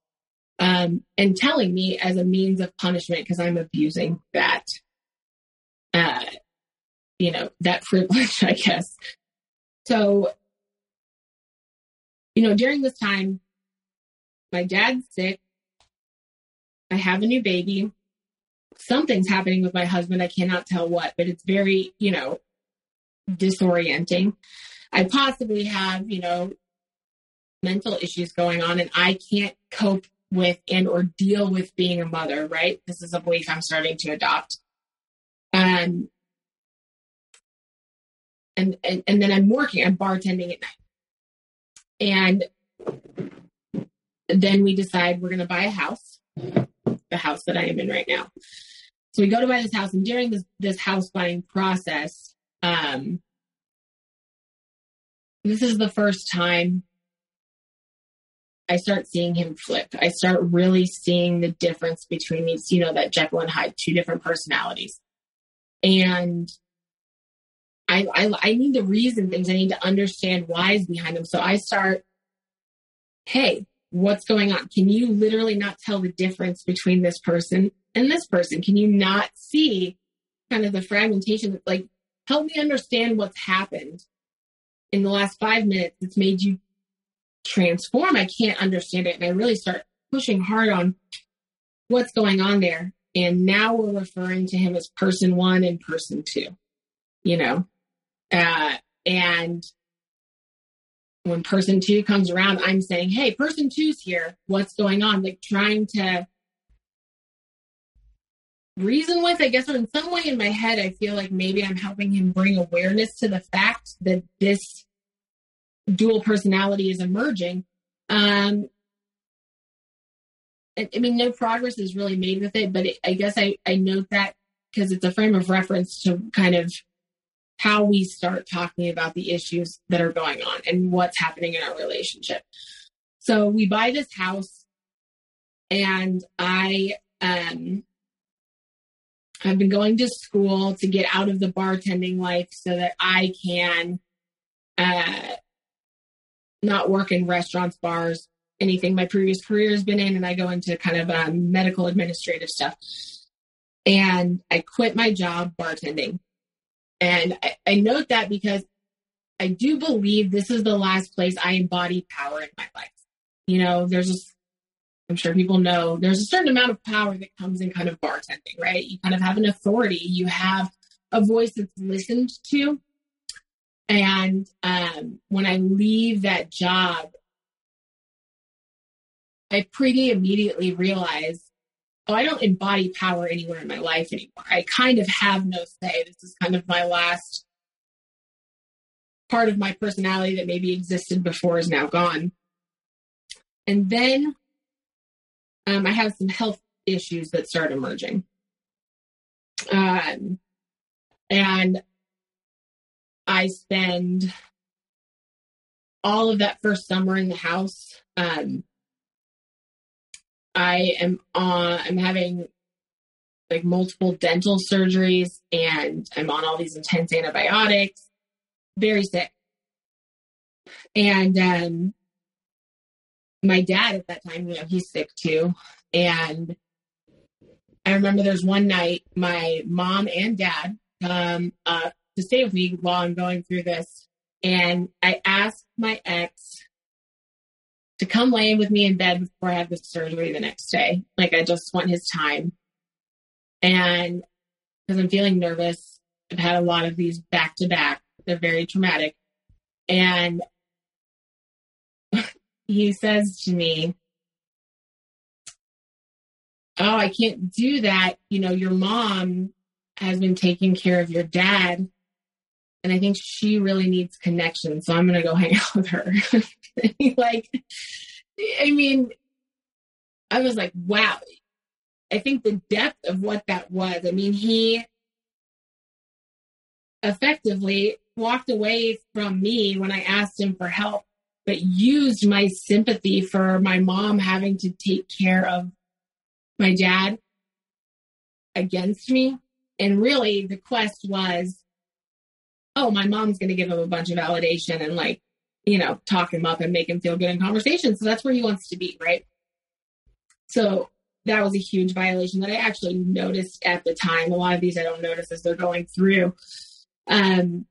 um, and telling me as a means of punishment because I'm abusing that, uh, you know, that privilege, [laughs] I guess. So, you know, during this time, my dad's sick. I have a new baby. Something's happening with my husband. I cannot tell what, but it's very, you know, disorienting. I possibly have, you know, mental issues going on and I can't cope with and or deal with being a mother, right? This is a belief I'm starting to adopt. Um, and, and, and then I'm working, I'm bartending at night. And then we decide we're going to buy a house, the house that I am in right now. So we go to buy this house, and during this this house buying process, um, this is the first time I start seeing him flip. I start really seeing the difference between these, you know, that Jekyll and Hyde, two different personalities. And I, I, I need to reason things. I need to understand whys behind them. So I start, hey, what's going on? Can you literally not tell the difference between this person and this person? Can you not see kind of the fragmentation? Like, help me understand what's happened in the last five minutes that's made you transform. I can't understand it. And I really start pushing hard on what's going on there. And now we're referring to him as person one and person two, you know? Uh, and when person two comes around, I'm saying, Hey, person two's here. What's going on? Like trying to reason with, I guess, or in some way in my head, I feel like maybe I'm helping him bring awareness to the fact that this dual personality is emerging. Um, I, mean, no progress is really made with it, but it, I guess I, I note that because it's a frame of reference to kind of how we start talking about the issues that are going on and what's happening in our relationship. So we buy this house and I um I've been going to school to get out of the bartending life so that I can uh not work in restaurants, bars, anything my previous career has been in, and I go into kind of um, medical administrative stuff. And I quit my job bartending. And I, I note that because I do believe this is the last place I embody power in my life. You know, there's just I'm sure people know there's a certain amount of power that comes in kind of bartending, right? You kind of have an authority, you have a voice that's listened to. And um, when I leave that job, I pretty immediately realize, oh, I don't embody power anywhere in my life anymore. I kind of have no say. This is kind of my last part of my personality that maybe existed before is now gone. And then um, I have some health issues that start emerging. Um, and I spend all of that first summer in the house. Um, I am on, I'm having like multiple dental surgeries and I'm on all these intense antibiotics, very sick. And um, my dad at that time, you know, he's sick too. And I remember there's one night my mom and dad come uh, to stay with me while I'm going through this. And I asked my ex to come lay in with me in bed before I have the surgery the next day. Like I just want his time. And because I'm feeling nervous, I've had a lot of these back to back. They're very traumatic. And [laughs] he says to me, Oh, I can't do that. You know, your mom has been taking care of your dad. And I think she really needs connection. So I'm going to go [laughs] hang out with her. [laughs] like, I mean, I was like, wow. I think the depth of what that was. I mean, he effectively walked away from me when I asked him for help but used my sympathy for my mom having to take care of my dad against me. And really, the quest was, oh, my mom's going to give him a bunch of validation and, like, you know, talk him up and make him feel good in conversation. So that's where he wants to be, right? So that was a huge violation that I actually noticed at the time. A lot of these I don't notice as they're going through. Um,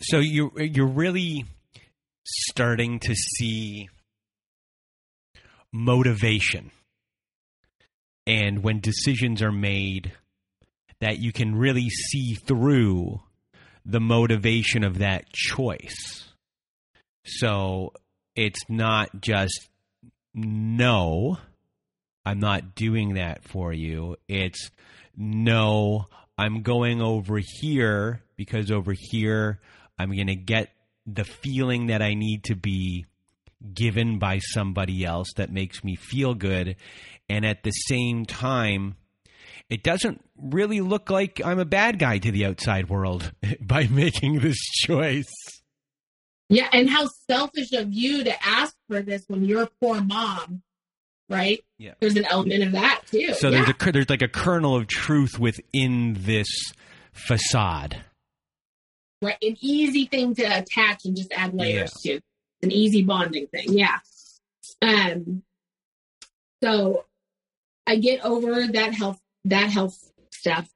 so you you're really starting to see motivation and when decisions are made that you can really see through the motivation of that choice so it's not just no i'm not doing that for you it's no i'm going over here because over here i'm going to get the feeling that I need to be given by somebody else that makes me feel good. And at the same time, it doesn't really look like I'm a bad guy to the outside world [laughs] by making this choice. Yeah, and how selfish of you to ask for this when you're a poor mom, right? Yeah, there's an element of that too. So yeah. there's a there's like a kernel of truth within this facade right? An easy thing to attach and just add layers yeah. to. An easy bonding thing. Yeah. Um, so I get over that health, that health stuff.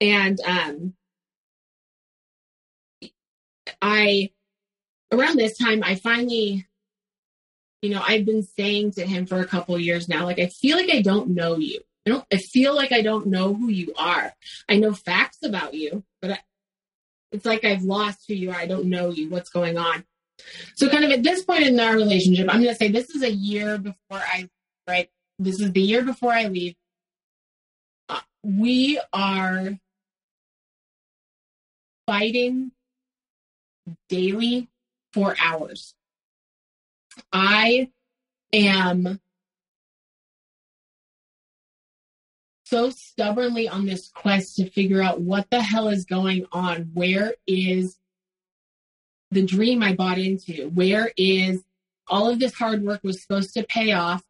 And, um, I, around this time, I finally, you know, I've been saying to him for a couple years now, like, I feel like I don't know you. I don't, I feel like I don't know who you are. I know facts about you, but I, it's like I've lost who you are. I don't know you. What's going on? So, kind of at this point in our relationship, I'm going to say this is a year before I, right? This is the year before I leave. We are fighting daily for hours. I am so stubbornly on this quest to figure out what the hell is going on. Where is the dream I bought into? Where is all of this hard work was supposed to pay off?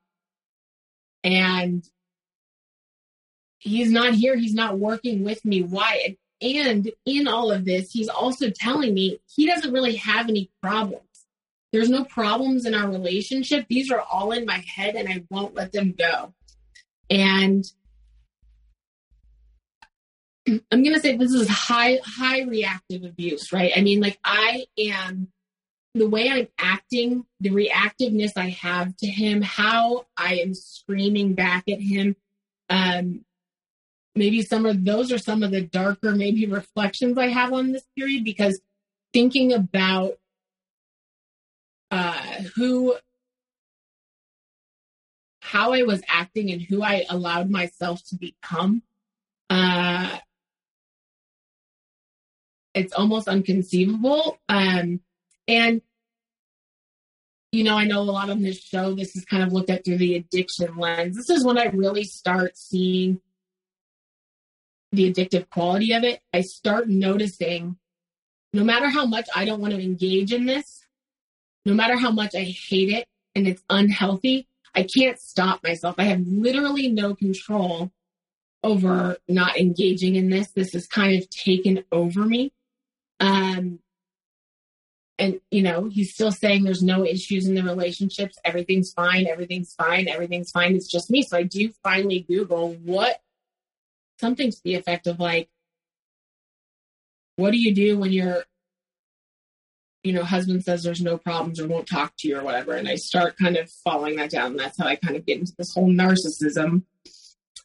And he's not here. He's not working with me. Why? And in all of this, he's also telling me he doesn't really have any problems. There's no problems in our relationship. These are all in my head and I won't let them go. And I'm going to say this is high, high reactive abuse, right? I mean, like I am the way I'm acting, the reactiveness I have to him, how I am screaming back at him. Um, maybe some of those are some of the darker, maybe reflections I have on this period because thinking about uh, who, how I was acting and who I allowed myself to become, uh, it's almost unconceivable. Um, and you know, I know a lot on this show, this is kind of looked at through the addiction lens. This is when I really start seeing the addictive quality of it. I start noticing no matter how much I don't want to engage in this, no matter how much I hate it and it's unhealthy, I can't stop myself. I have literally no control over not engaging in this. This has kind of taken over me. Um, and you know he's still saying there's no issues in the relationships everything's fine everything's fine everything's fine it's just me so i do finally google what something to the effect of like what do you do when your you know husband says there's no problems or won't talk to you or whatever and i start kind of following that down and that's how i kind of get into this whole narcissism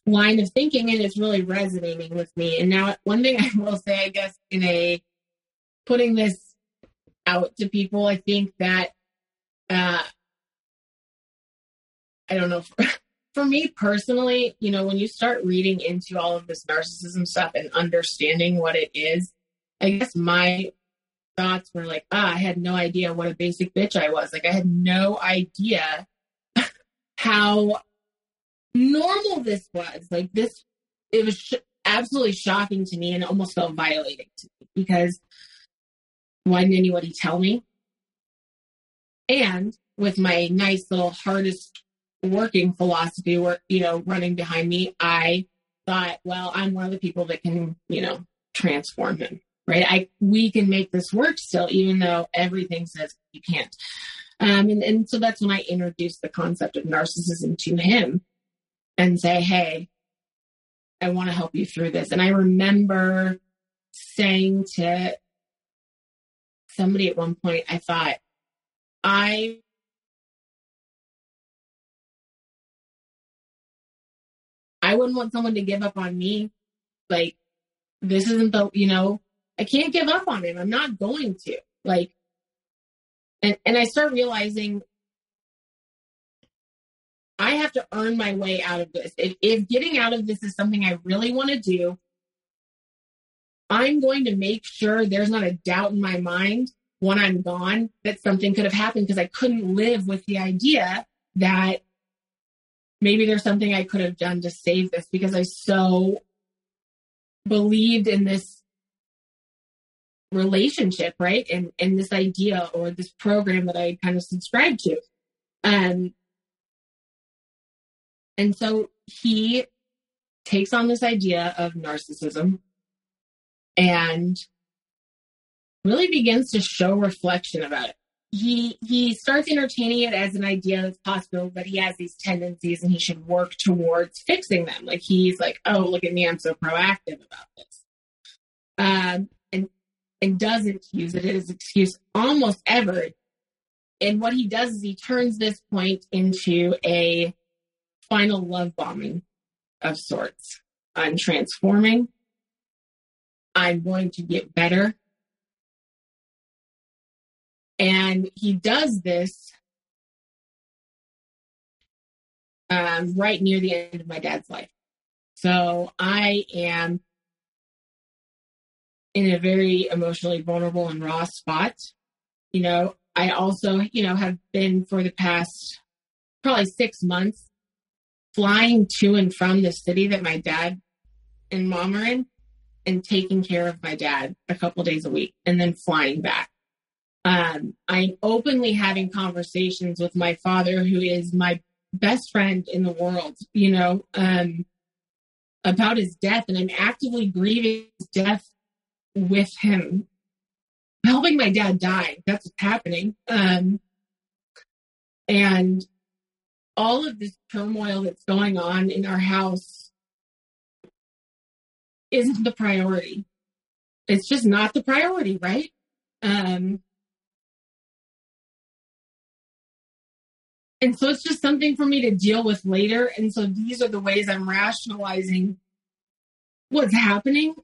line of thinking and it's really resonating with me and now one thing [laughs] i will say i guess in a putting this out to people. I think that, uh, I don't know. For, [laughs] for me personally, you know, when you start reading into all of this narcissism stuff and understanding what it is, I guess my thoughts were like, ah, I had no idea what a basic bitch I was. Like, I had no idea [laughs] how normal this was. Like, this, it was sh- absolutely shocking to me and almost felt violating to me because why didn't anybody tell me? And with my nice little hardest working philosophy, work, you know, running behind me, I thought, well, I'm one of the people that can, you know, transform him, right? I we can make this work still, even though everything says you can't. Um, and, and so that's when I introduced the concept of narcissism to him and say, hey, I want to help you through this. And I remember saying to somebody at one point, I thought, I I wouldn't want someone to give up on me. Like, this isn't the, you know, I can't give up on him. I'm not going to. Like, and, and I start realizing I have to earn my way out of this. If, if getting out of this is something I really want to do, I'm going to make sure there's not a doubt in my mind when I'm gone that something could have happened because I couldn't live with the idea that maybe there's something I could have done to save this because I so believed in this relationship, right? And and this idea or this program that I kind of subscribed to. Um and so he takes on this idea of narcissism and really begins to show reflection about it. He he starts entertaining it as an idea that's possible, but he has these tendencies and he should work towards fixing them. Like he's like, oh, look at me, I'm so proactive about this. Um, and and doesn't use it as an excuse almost ever. And what he does is he turns this point into a final love bombing of sorts. I'm transforming. I'm going to get better. And he does this um, right near the end of my dad's life. So I am in a very emotionally vulnerable and raw spot. You know, I also, you know, have been for the past probably six months flying to and from the city that my dad and mom are in and taking care of my dad a couple days a week and then flying back. Um, I'm openly having conversations with my father, who is my best friend in the world, you know, um, about his death. And I'm actively grieving his death with him, helping my dad die. That's what's happening. Um, and all of this turmoil that's going on in our house isn't the priority. It's just not the priority, right? Um, and so it's just something for me to deal with later. And so these are the ways I'm rationalizing what's happening,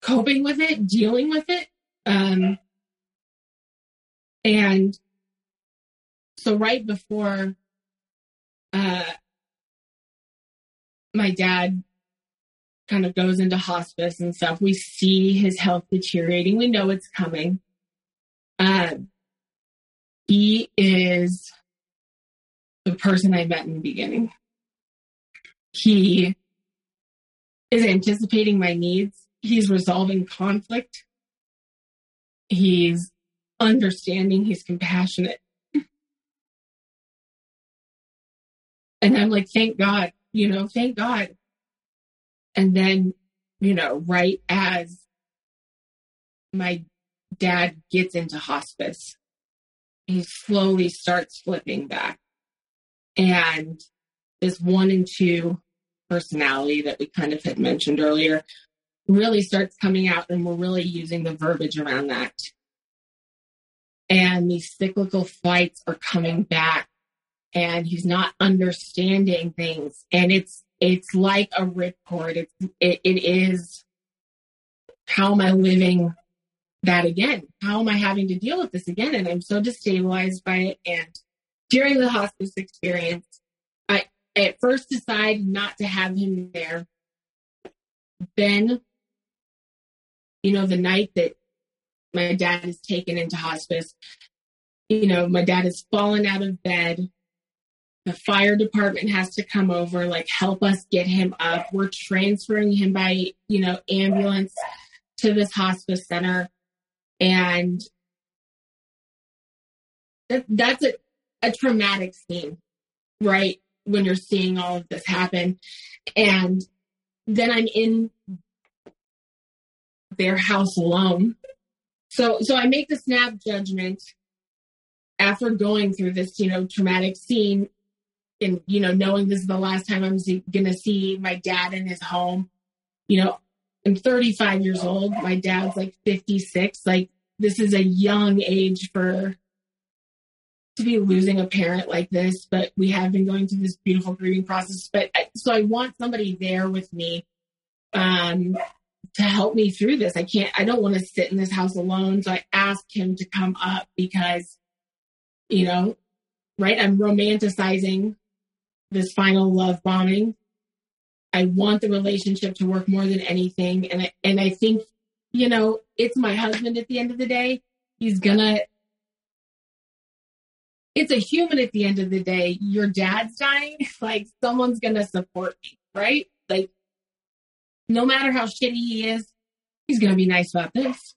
coping with it, dealing with it. Um, and so right before uh, my dad kind of goes into hospice and stuff, we see his health deteriorating. We know it's coming. Uh, he is the person I met in the beginning. He is anticipating my needs. He's resolving conflict. He's understanding. He's compassionate. And I'm like, thank God, you know, thank God. And then, you know, right as my dad gets into hospice, he slowly starts flipping back. And this one and two personality that we kind of had mentioned earlier really starts coming out, and we're really using the verbiage around that. And these cyclical fights are coming back, and he's not understanding things. And it's it's like a ripcord. It's it, it is how am I living that again? How am I having to deal with this again? And I'm so destabilized by it. And during the hospice experience, I at first decided not to have him there. Then, you know, the night that my dad is taken into hospice, you know, my dad has fallen out of bed. The fire department has to come over, like help us get him up. We're transferring him by, you know, ambulance to this hospice center. And that, that's a, a traumatic scene, right? When you're seeing all of this happen. And then I'm in their house alone. So, so I make the snap judgment after going through this, you know, traumatic scene and, you know, knowing this is the last time I'm going to see my dad in his home, you know, I'm 35 years old. My dad's like 56. Like, this is a young age for to be losing a parent like this, but we have been going through this beautiful grieving process. But so I want somebody there with me um, to help me through this. I can't, I don't want to sit in this house alone. So I asked him to come up because, you know, right, I'm romanticizing this final love bombing. I want the relationship to work more than anything. And I, and I think, you know, it's my husband at the end of the day. He's gonna it's a human at the end of the day. Your dad's dying, [laughs] like someone's gonna support me, right? Like no matter how shitty he is, he's gonna be nice about this.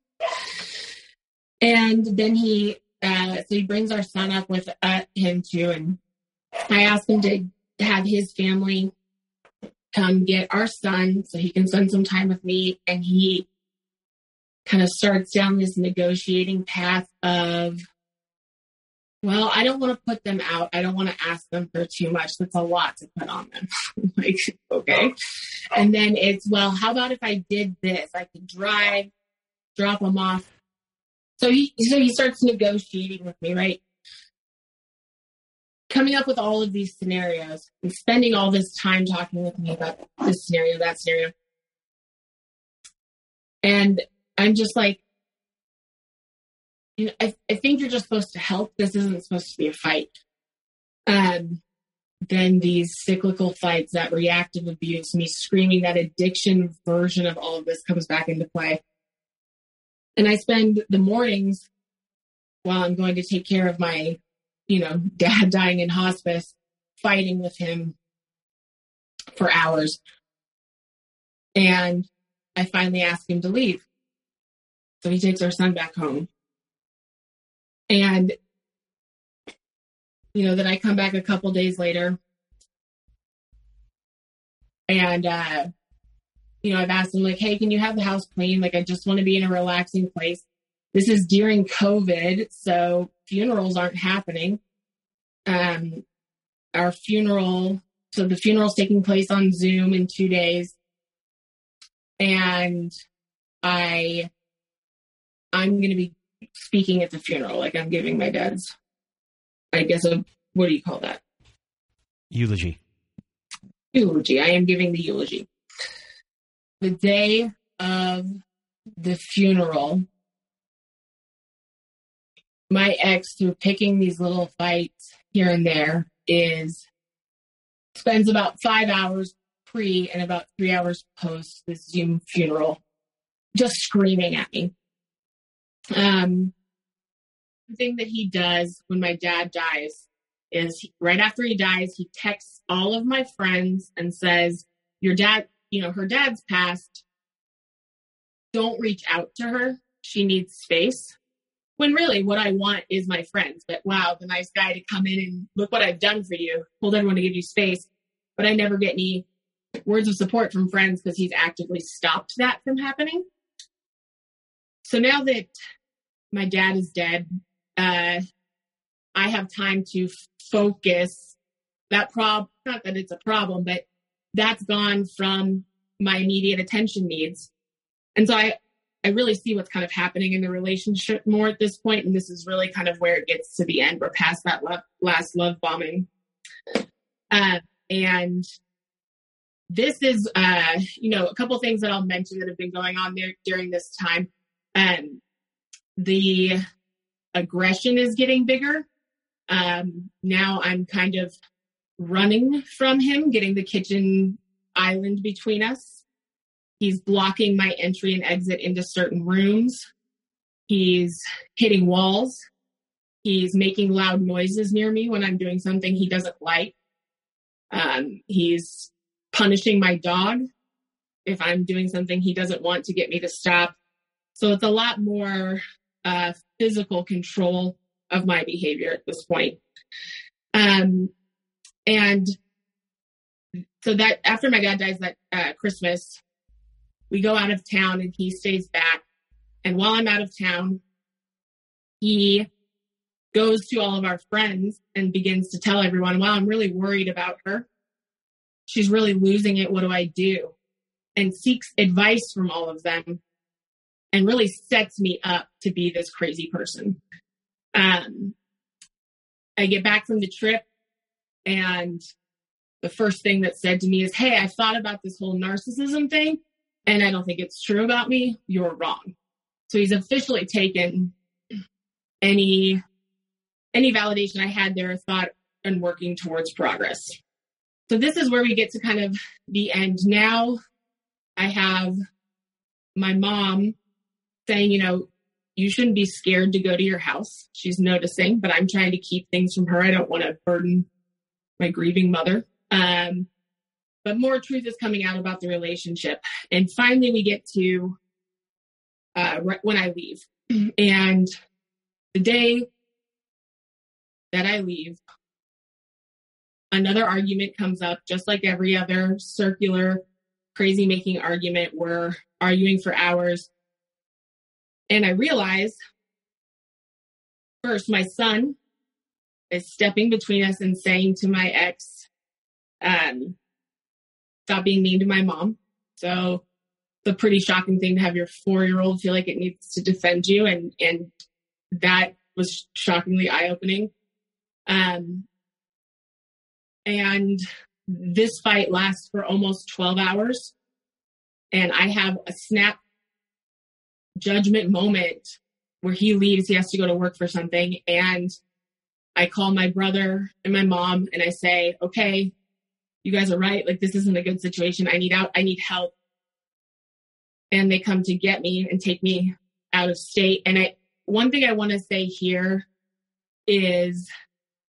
And then he uh so he brings our son up with uh, him too and I asked him to have his family come get our son so he can spend some time with me and he kind of starts down this negotiating path of well, I don't want to put them out. I don't want to ask them for too much. That's a lot to put on them. [laughs] like, okay. Oh. And then it's, well, how about if I did this? I could drive, drop them off. So he, so he starts negotiating with me, right? Coming up with all of these scenarios and spending all this time talking with me about this scenario, that scenario. And I'm just like, you know, I, I think you're just supposed to help. This isn't supposed to be a fight. Um, then these cyclical fights, that reactive abuse, me screaming, that addiction version of all of this comes back into play. And I spend the mornings while I'm going to take care of my, you know, [laughs] dad dying in hospice, fighting with him for hours. And I finally ask him to leave. So he takes our son back home. And, you know, then I come back a couple days later and, uh, you know, I've asked him, like, hey, can you have the house clean? Like, I just want to be in a relaxing place. This is during COVID, so funerals aren't happening. Um, our funeral, so the funeral's taking place on Zoom in two days. And I, I'm going to be speaking at the funeral. Like I'm giving my dad's, I guess, a, what do you call that? Eulogy. Eulogy. I am giving the eulogy. The day of the funeral, my ex, through picking these little fights here and there, is spends about five hours pre and about three hours post the Zoom funeral, just screaming at me. Um, the thing that he does when my dad dies is he, right after he dies, he texts all of my friends and says, Your dad, you know, her dad's passed. Don't reach out to her. She needs space. When really what I want is my friends. But wow, the nice guy to come in and look what I've done for you, told everyone to give you space. But I never get any words of support from friends because he's actively stopped that from happening. So now that my dad is dead, uh, I have time to focus that problem. Not that it's a problem, but that's gone from my immediate attention needs. And so I I really see what's kind of happening in the relationship more at this point, and this is really kind of where it gets to the end. We're past that love, last love bombing, uh, and this is uh, you know a couple things that I'll mention that have been going on there during this time. Um, the aggression is getting bigger. Um, now I'm kind of running from him, getting the kitchen island between us. He's blocking my entry and exit into certain rooms. He's hitting walls. He's making loud noises near me when I'm doing something he doesn't like. Um, he's punishing my dog if I'm doing something he doesn't want to get me to stop. So it's a lot more uh, physical control of my behavior at this point. Um, and so that after my dad dies that uh, Christmas, we go out of town and he stays back. And while I'm out of town, he goes to all of our friends and begins to tell everyone, wow, I'm really worried about her. She's really losing it. What do I do? And seeks advice from all of them and really sets me up to be this crazy person. Um, I get back from the trip and the first thing that's said to me is, Hey, I thought about this whole narcissism thing and I don't think it's true about me. You're wrong. So he's officially taken any, any validation I had there, thought and working towards progress. So this is where we get to kind of the end. Now I have my mom saying, you know, you shouldn't be scared to go to your house. She's noticing, but I'm trying to keep things from her. I don't want to burden my grieving mother. Um, but more truth is coming out about the relationship. And finally, we get to uh, when I leave. [clears throat] And the day that I leave, another argument comes up, just like every other circular, crazy making argument. We're arguing for hours. And I realize first, my son is stepping between us and saying to my ex, um, stop being mean to my mom. So it's a pretty shocking thing to have your four year old feel like it needs to defend you. And, and that was shockingly eye opening. Um, and this fight lasts for almost 12 hours. And I have a snap judgment moment where he leaves, he has to go to work for something. And I call my brother and my mom and I say, okay, you guys are right. Like, this isn't a good situation. I need out. I need help. And they come to get me and take me out of state. And I, one thing I want to say here is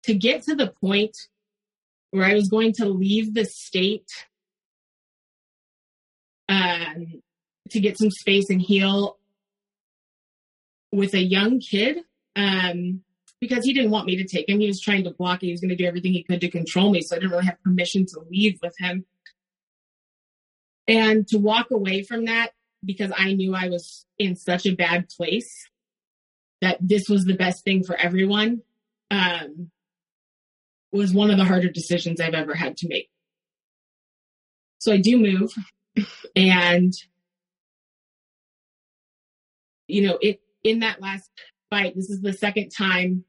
to get to the point where I was going to leave the state um, to get some space and heal with a young kid um, because he didn't want me to take him. He was trying to block. Me. He was going to do everything he could to control me. So I didn't really have permission to leave with him. And to walk away from that because I knew I was in such a bad place that this was the best thing for everyone um, was one of the harder decisions I've ever had to make. So I do move [laughs] and you know, it in that last fight, this is the second time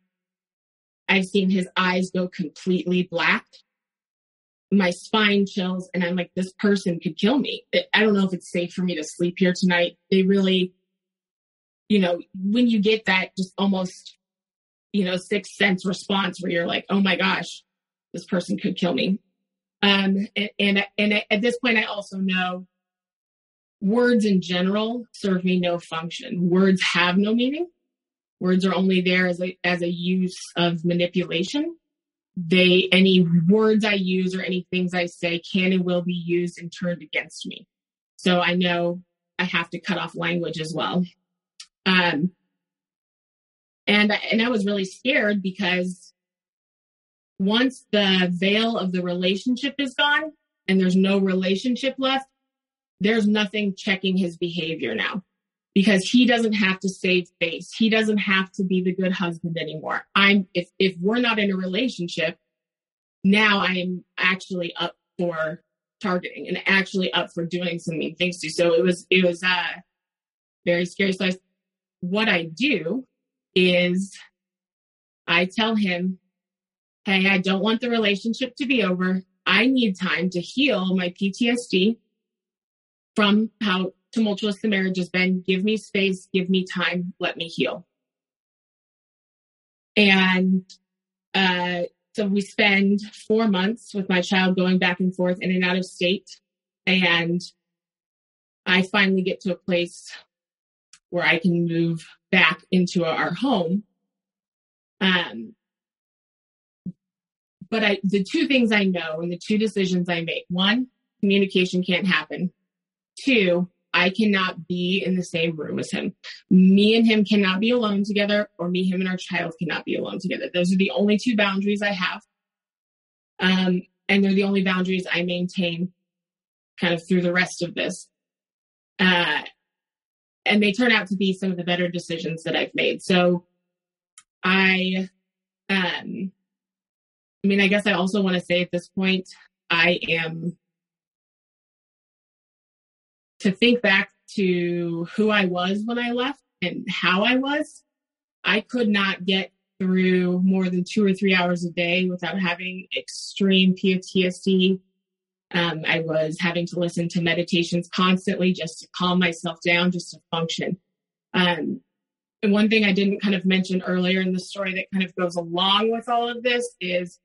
I've seen his eyes go completely black. my spine chills and I'm like, this person could kill me. I don't know if it's safe for me to sleep here tonight. They really, you know, when you get that just almost, you know, sixth sense response where you're like, oh my gosh, this person could kill me. Um, and, and, and at this point, I also know words in general serve me no function. Words have no meaning. Words are only there as a, as a use of manipulation. They, any words I use or any things I say can and will be used and turned against me. So I know I have to cut off language as well. Um, and, and I was really scared because once the veil of the relationship is gone and there's no relationship left, there's nothing checking his behavior now because he doesn't have to save face. He doesn't have to be the good husband anymore. I'm, if, if we're not in a relationship, now I'm actually up for targeting and actually up for doing some mean things to. So it was, it was, uh, very scary. So I, what I do is I tell him, Hey, I don't want the relationship to be over. I need time to heal my PTSD from how tumultuous the marriage has been. Give me space, give me time, let me heal. And uh, so we spend four months with my child going back and forth in and out of state. And I finally get to a place where I can move back into our home. Um, but I, the two things I know and the two decisions I make, one, communication can't happen. Two, I cannot be in the same room as him. Me and him cannot be alone together, or me, him, and our child cannot be alone together. Those are the only two boundaries I have. Um, and they're the only boundaries I maintain kind of through the rest of this. Uh, and they turn out to be some of the better decisions that I've made. So I, um, I mean, I guess I also want to say at this point, I am to think back to who I was when I left and how I was, I could not get through more than two or three hours a day without having extreme PTSD. Um, I was having to listen to meditations constantly just to calm myself down, just to function. Um, and one thing I didn't kind of mention earlier in the story that kind of goes along with all of this is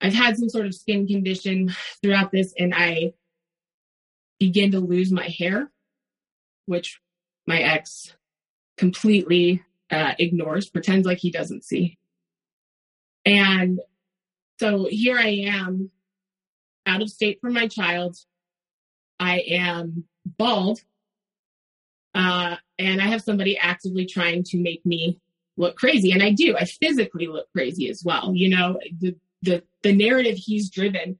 I've had some sort of skin condition throughout this, and I begin to lose my hair, which my ex completely uh, ignores, pretends like he doesn't see. And so here I am out of state for my child. I am bald. Uh, and I have somebody actively trying to make me look crazy. And I do. I physically look crazy as well. You know, the, the, the narrative he's driven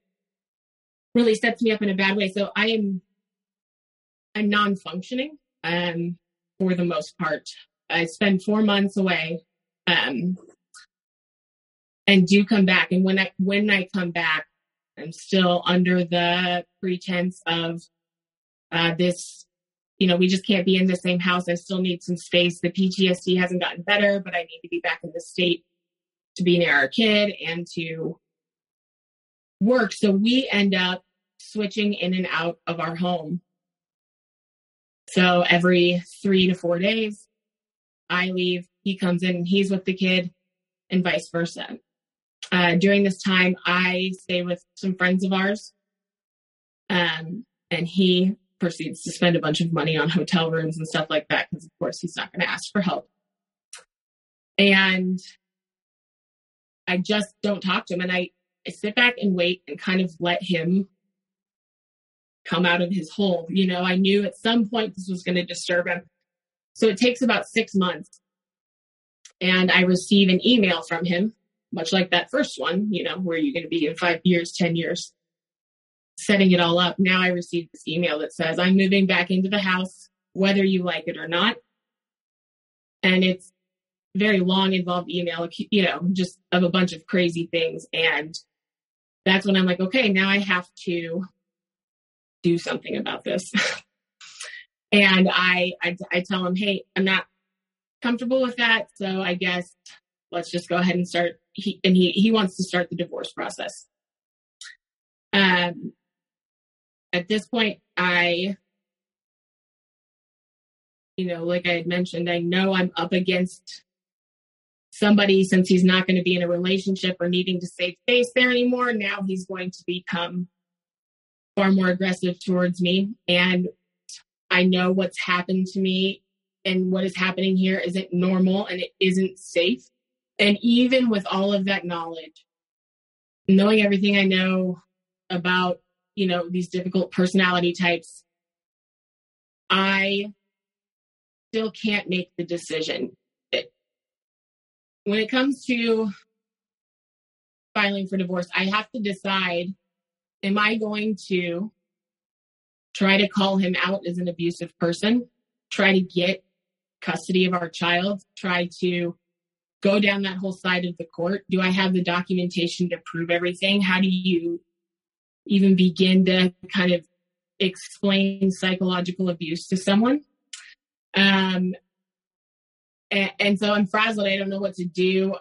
really sets me up in a bad way. So I am I'm non-functioning um, for the most part. I spend four months away um, and do come back. And when I when I come back, I'm still under the pretense of uh, this. You know, we just can't be in the same house. I still need some space. The PTSD hasn't gotten better, but I need to be back in the state to be near our kid and to work. So we end up switching in and out of our home so every three to four days, I leave, he comes in he's with the kid, and vice versa. Uh, during this time, I stay with some friends of ours, um, and he proceeds to spend a bunch of money on hotel rooms and stuff like that because, of course, he's not going to ask for help. And I just don't talk to him, and I, I sit back and wait and kind of let him come out of his hole. You know, I knew at some point this was going to disturb him. So it takes about six months. And I receive an email from him, much like that first one, you know, where you're going to be in five years, 10 years, setting it all up. Now I receive this email that says, I'm moving back into the house, whether you like it or not. And it's very long, involved email, you know, just of a bunch of crazy things. And that's when I'm like, okay, now I have to do something about this. [laughs] and I, I, I tell him, hey, I'm not comfortable with that. So I guess let's just go ahead and start. He, and he, he wants to start the divorce process. Um, at this point, I, you know, like I had mentioned, I know I'm up against somebody since he's not going to be in a relationship or needing to save face there anymore. Now he's going to become far more aggressive towards me. And I know what's happened to me and what is happening here isn't normal and it isn't safe. And even with all of that knowledge, knowing everything I know about, you know, these difficult personality types, I still can't make the decision. when it comes to filing for divorce, I have to decide am I going to try to call him out as an abusive person, try to get custody of our child, try to go down that whole side of the court? Do I have the documentation to prove everything? How do you even begin to kind of explain psychological abuse to someone? Um, and, and so I'm frazzled. I don't know what to do.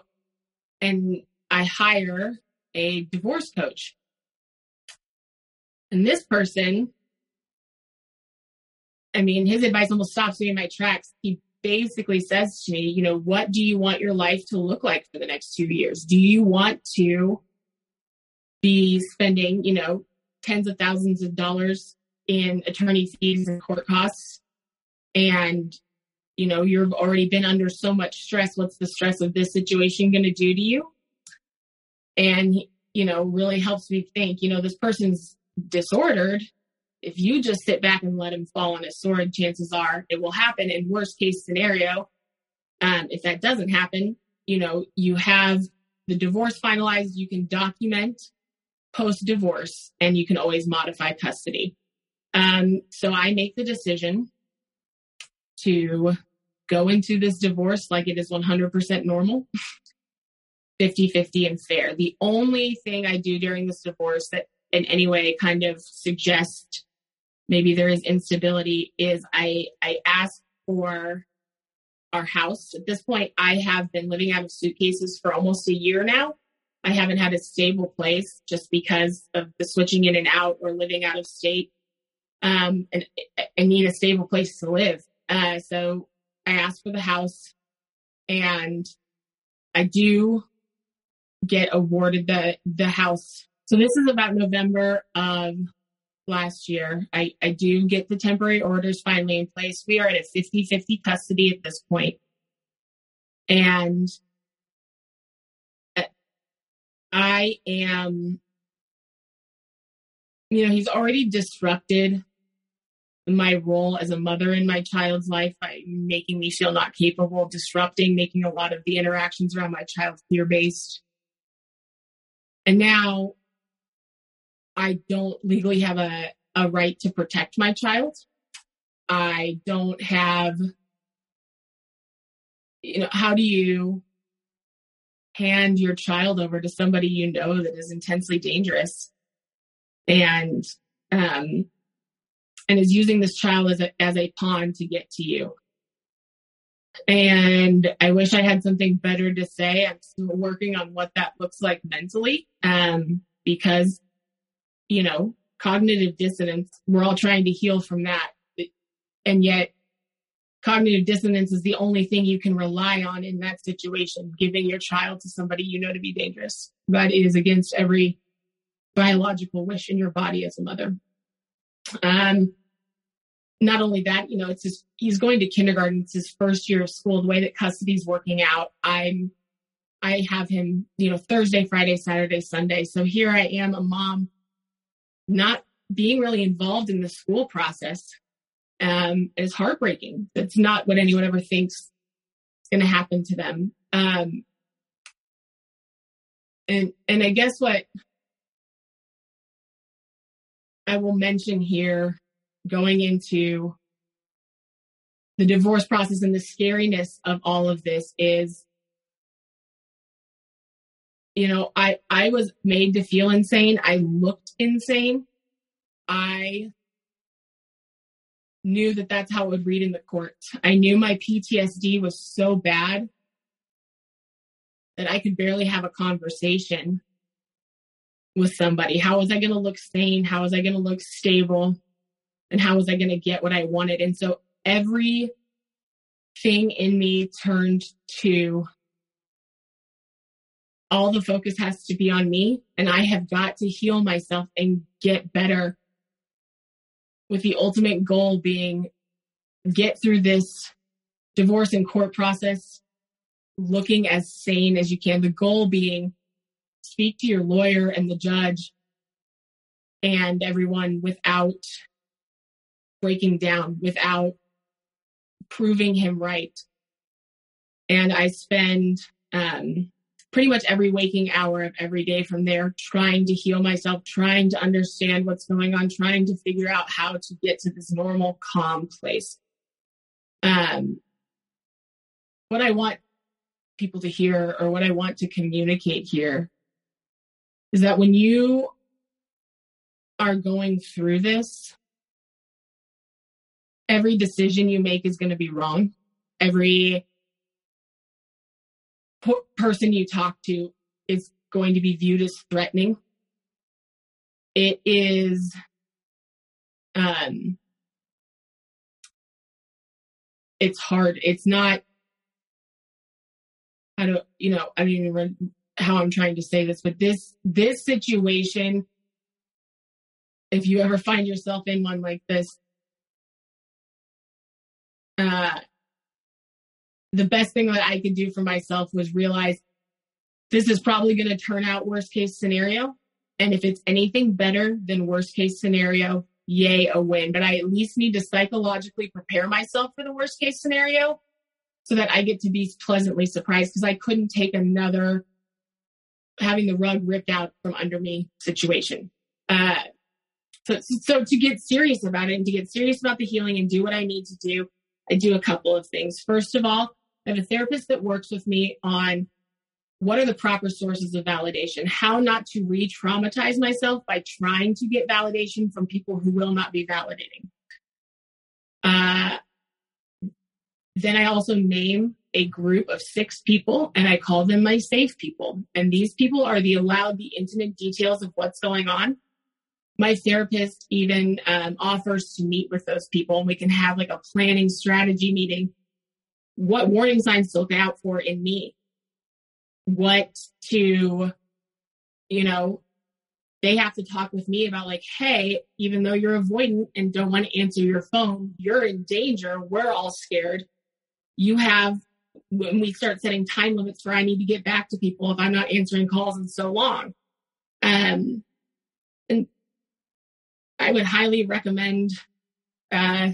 And I hire a divorce coach. And this person, I mean, his advice almost stops me in my tracks. He basically says to me, you know, what do you want your life to look like for the next two years? Do you want to be spending, you know, tens of thousands of dollars in attorney fees and court costs? And, you know, you've already been under so much stress. What's the stress of this situation going to do to you? And, you know, really helps me think, you know, this person's disordered if you just sit back and let him fall on his sword, chances are it will happen. In worst case scenario, um, if that doesn't happen, you know, you have the divorce finalized, you can document post divorce and you can always modify custody. Um, so I make the decision to go into this divorce like it is 100% normal, [laughs] 50 50 and fair. The only thing I do during this divorce that in any way kind of suggest maybe there is instability is I I ask for our house. At this point, I have been living out of suitcases for almost a year now. I haven't had a stable place just because of the switching in and out or living out of state. Um, and I need a stable place to live. Uh, so I asked for the house and I do get awarded the, the house. So this is about November of last year. I, I do get the temporary orders finally in place. We are at a 50 50 custody at this point. And uh, I am, you know, he's already disrupted my role as a mother in my child's life by making me feel not capable, disrupting, making a lot of the interactions around my child fear based. And now I don't legally have a, a right to protect my child. I don't have, you know, how do you hand your child over to somebody you know that is intensely dangerous and, um, and is using this child as a, as a pawn to get to you? And I wish I had something better to say. I'm still working on what that looks like mentally, um, because you know, cognitive dissonance, we're all trying to heal from that. And yet, cognitive dissonance is the only thing you can rely on in that situation, giving your child to somebody you know to be dangerous. That is against every biological wish in your body as a mother. Um, not only that, you know, it's just, he's going to kindergarten. It's his first year of school. The way that custody's working out, I'm, I have him, you know, Thursday, Friday, Saturday, Sunday. So here I am, a mom not being really involved in the school process um, is heartbreaking. That's not what anyone ever thinks is going to happen to them. Um, and and I guess what I will mention here, going into the divorce process and the scariness of all of this is you know, I, I was made to feel insane. I looked insane. I knew that that's how it would read in the court. I knew my PTSD was so bad that I could barely have a conversation. with somebody? How was I going to look sane? How was I going to look stable? And how was I going to get what I wanted? And so every thing in me turned to all the focus has to be on me and I have got to heal myself and get better with the ultimate goal being get through this divorce and court process looking as sane as you can. The goal being speak to your lawyer and the judge and everyone without breaking down, without proving him right. And I spend um, pretty much every waking hour of every day from there trying to heal myself, trying to understand what's going on, trying to figure out how to get to this normal, calm place. Um, what I want people to hear or what I want to communicate here is that when you are going through this, every decision you make is going to be wrong. Every person you talk to is going to be viewed as threatening. It is, um, it's hard. It's not, I don't, you know, I don't even remember how I'm trying to say this, but this, this situation, if you ever find yourself in one like this, uh, the best thing that I could do for myself was realize this is probably going to turn out worst case scenario. And if it's anything better than worst case scenario, yay, a win. But I at least need to psychologically prepare myself for the worst case scenario so that I get to be pleasantly surprised because I couldn't take another having the rug ripped out from under me situation. Uh, so, so to get serious about it and to get serious about the healing and do what I need to do, I do a couple of things. First of all, I have a therapist that works with me on what are the proper sources of validation, how not to re traumatize myself by trying to get validation from people who will not be validating. Uh, then I also name a group of six people and I call them my safe people. And these people are the allowed the intimate details of what's going on. My therapist even um, offers to meet with those people and we can have like a planning strategy meeting what warning signs to look out for in me, what to, you know, they have to talk with me about like, hey, even though you're avoidant and don't want to answer your phone, you're in danger. We're all scared. You have when we start setting time limits for I need to get back to people if I'm not answering calls in so long. Um, and I would highly recommend uh,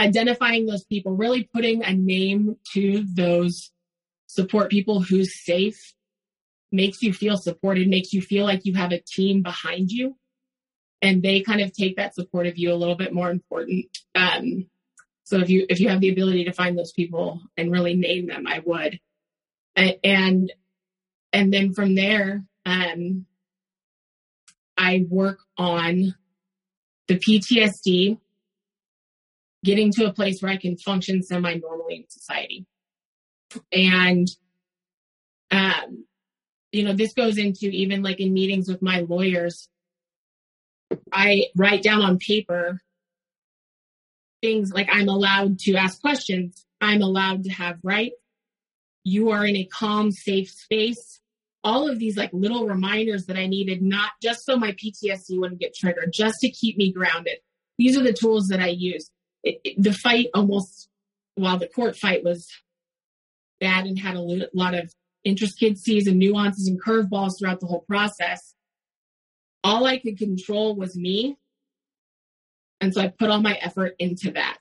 identifying those people, really putting a name to those support people who's safe makes you feel supported, makes you feel like you have a team behind you. And they kind of take that support of you a little bit more important. Um, so if you if you have the ability to find those people and really name them, I would. And and then from there, um, I work on the PTSD getting to a place where I can function semi normally in society. And, um, you know, this goes into even like in meetings with my lawyers. I write down on paper things like I'm allowed to ask questions. I'm allowed to have rights. You are in a calm, safe space. All of these like little reminders that I needed, not just so my PTSD wouldn't get triggered, just to keep me grounded. These are the tools that I use it, it, the fight almost, while the court fight was bad and had a lot of intricacies and nuances and curveballs throughout the whole process, all I could control was me. And so I put all my effort into that.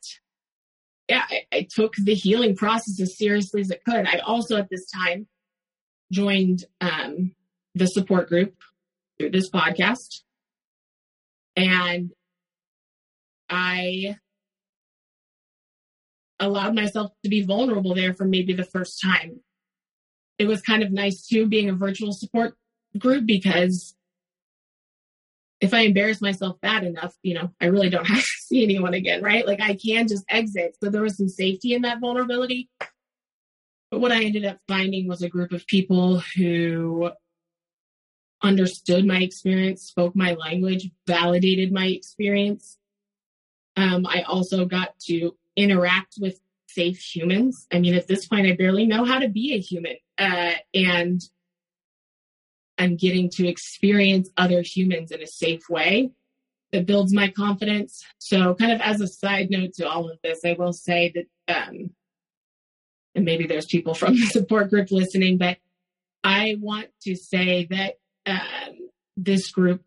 Yeah, I, I took the healing process as seriously as it could. I also at this time joined um, the support group through this podcast. And I allowed myself to be vulnerable there for maybe the first time. It was kind of nice too being a virtual support group because if I embarrass myself bad enough, you know, I really don't [laughs] have to see anyone again, right? Like I can just exit. So there was some safety in that vulnerability. But what I ended up finding was a group of people who understood my experience, spoke my language, validated my experience. Um, I also got to interact with safe humans. I mean, at this point, I barely know how to be a human. Uh, and I'm getting to experience other humans in a safe way that builds my confidence. So, kind of as a side note to all of this, I will say that, um, and maybe there's people from the support group listening, but I want to say that um, this group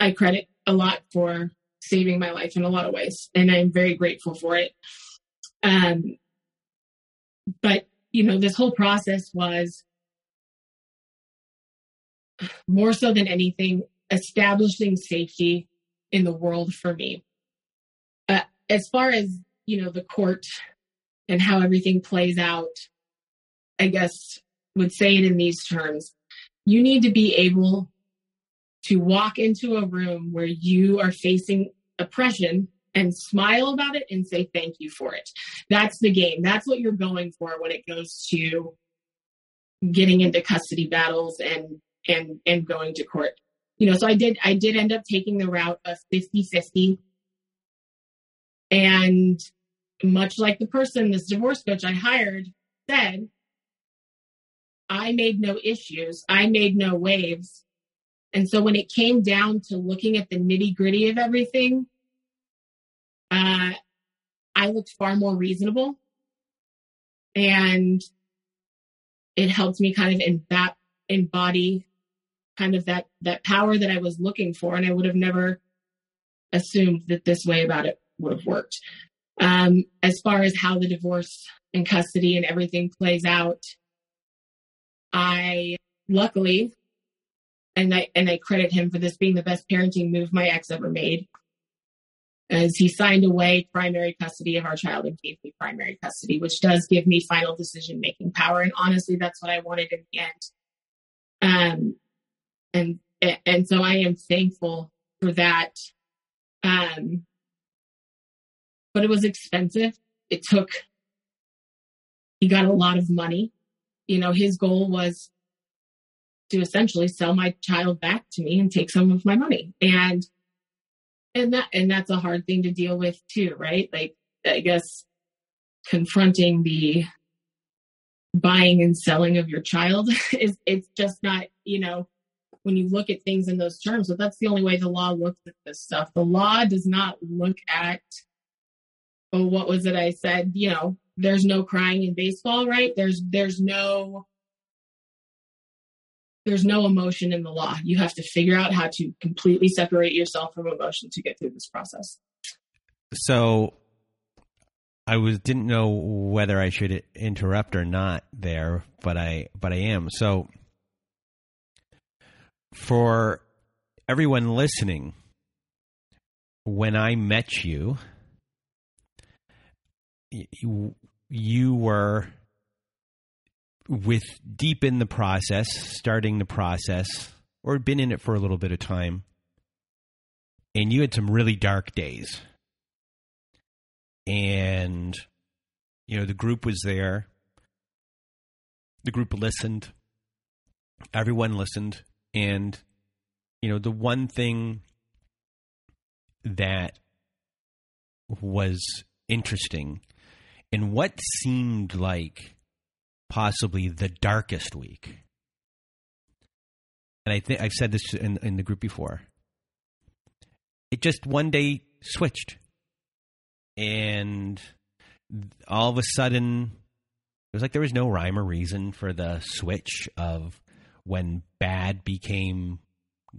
I credit a lot for saving my life in a lot of ways, and I'm very grateful for it. Um, but you know, this whole process was more so than anything establishing safety in the world for me. Uh, as far as you know, the court and how everything plays out, I guess would say it in these terms. You need to be able to walk into a room where you are facing oppression and smile about it and say thank you for it. That's the game. That's what you're going for when it goes to getting into custody battles and and and going to court. You know, so I did I did end up taking the route of 50-50. And much like the person, this divorce coach I hired said, I made no issues. I made no waves. And so when it came down to looking at the nitty gritty of everything, uh, I looked far more reasonable. And it helped me kind of embody kind of that, that power that I was looking for. And I would have never assumed that this way about it would have worked. Um, as far as how the divorce and custody and everything plays out, I luckily, and I and I credit him for this being the best parenting move my ex ever made, as he signed away primary custody of our child and gave me primary custody, which does give me final decision making power. And honestly, that's what I wanted in the end. Um, and and so I am thankful for that. Um, but it was expensive. It took. He got a lot of money you know, his goal was to essentially sell my child back to me and take some of my money. And and that and that's a hard thing to deal with too, right? Like I guess confronting the buying and selling of your child [laughs] is it's just not, you know, when you look at things in those terms, but that's the only way the law looks at this stuff. The law does not look at oh, what was it I said? You know, there's no crying in baseball, right? There's there's no there's no emotion in the law. You have to figure out how to completely separate yourself from emotion to get through this process. So I was didn't know whether I should interrupt or not there, but I but I am. So for everyone listening, when I met you, you, you were with deep in the process, starting the process, or been in it for a little bit of time, and you had some really dark days. And, you know, the group was there. The group listened. Everyone listened. And, you know, the one thing that was interesting in what seemed like possibly the darkest week. And I think I've said this in, in the group before. It just one day switched. And all of a sudden, it was like there was no rhyme or reason for the switch of when bad became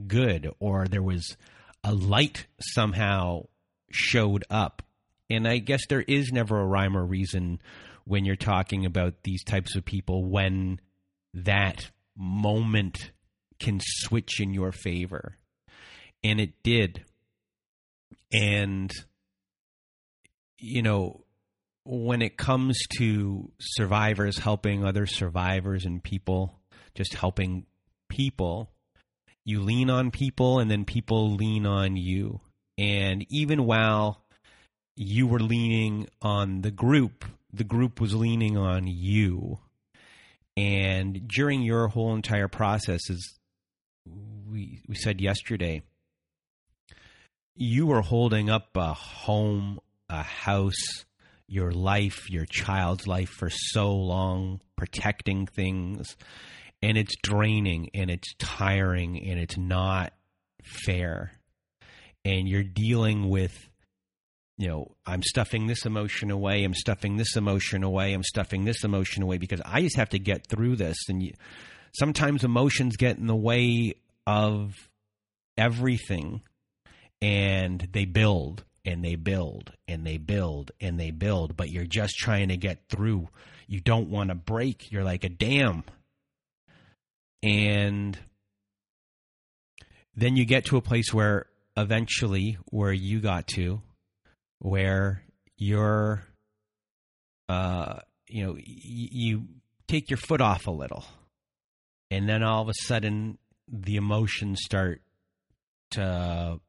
good, or there was a light somehow showed up and I guess there is never a rhyme or reason when you're talking about these types of people when that moment can switch in your favor. And it did. And, you know, when it comes to survivors helping other survivors and people, just helping people, you lean on people and then people lean on you. And even while you were leaning on the group, the group was leaning on you. And during your whole entire process, as we we said yesterday, you were holding up a home, a house, your life, your child's life for so long, protecting things, and it's draining and it's tiring and it's not fair. And you're dealing with you know, I'm stuffing this emotion away. I'm stuffing this emotion away. I'm stuffing this emotion away because I just have to get through this. And you, sometimes emotions get in the way of everything and they build and they build and they build and they build, but you're just trying to get through. You don't want to break. You're like a dam. And then you get to a place where eventually, where you got to, where you're, uh, you know, y- you take your foot off a little, and then all of a sudden the emotions start to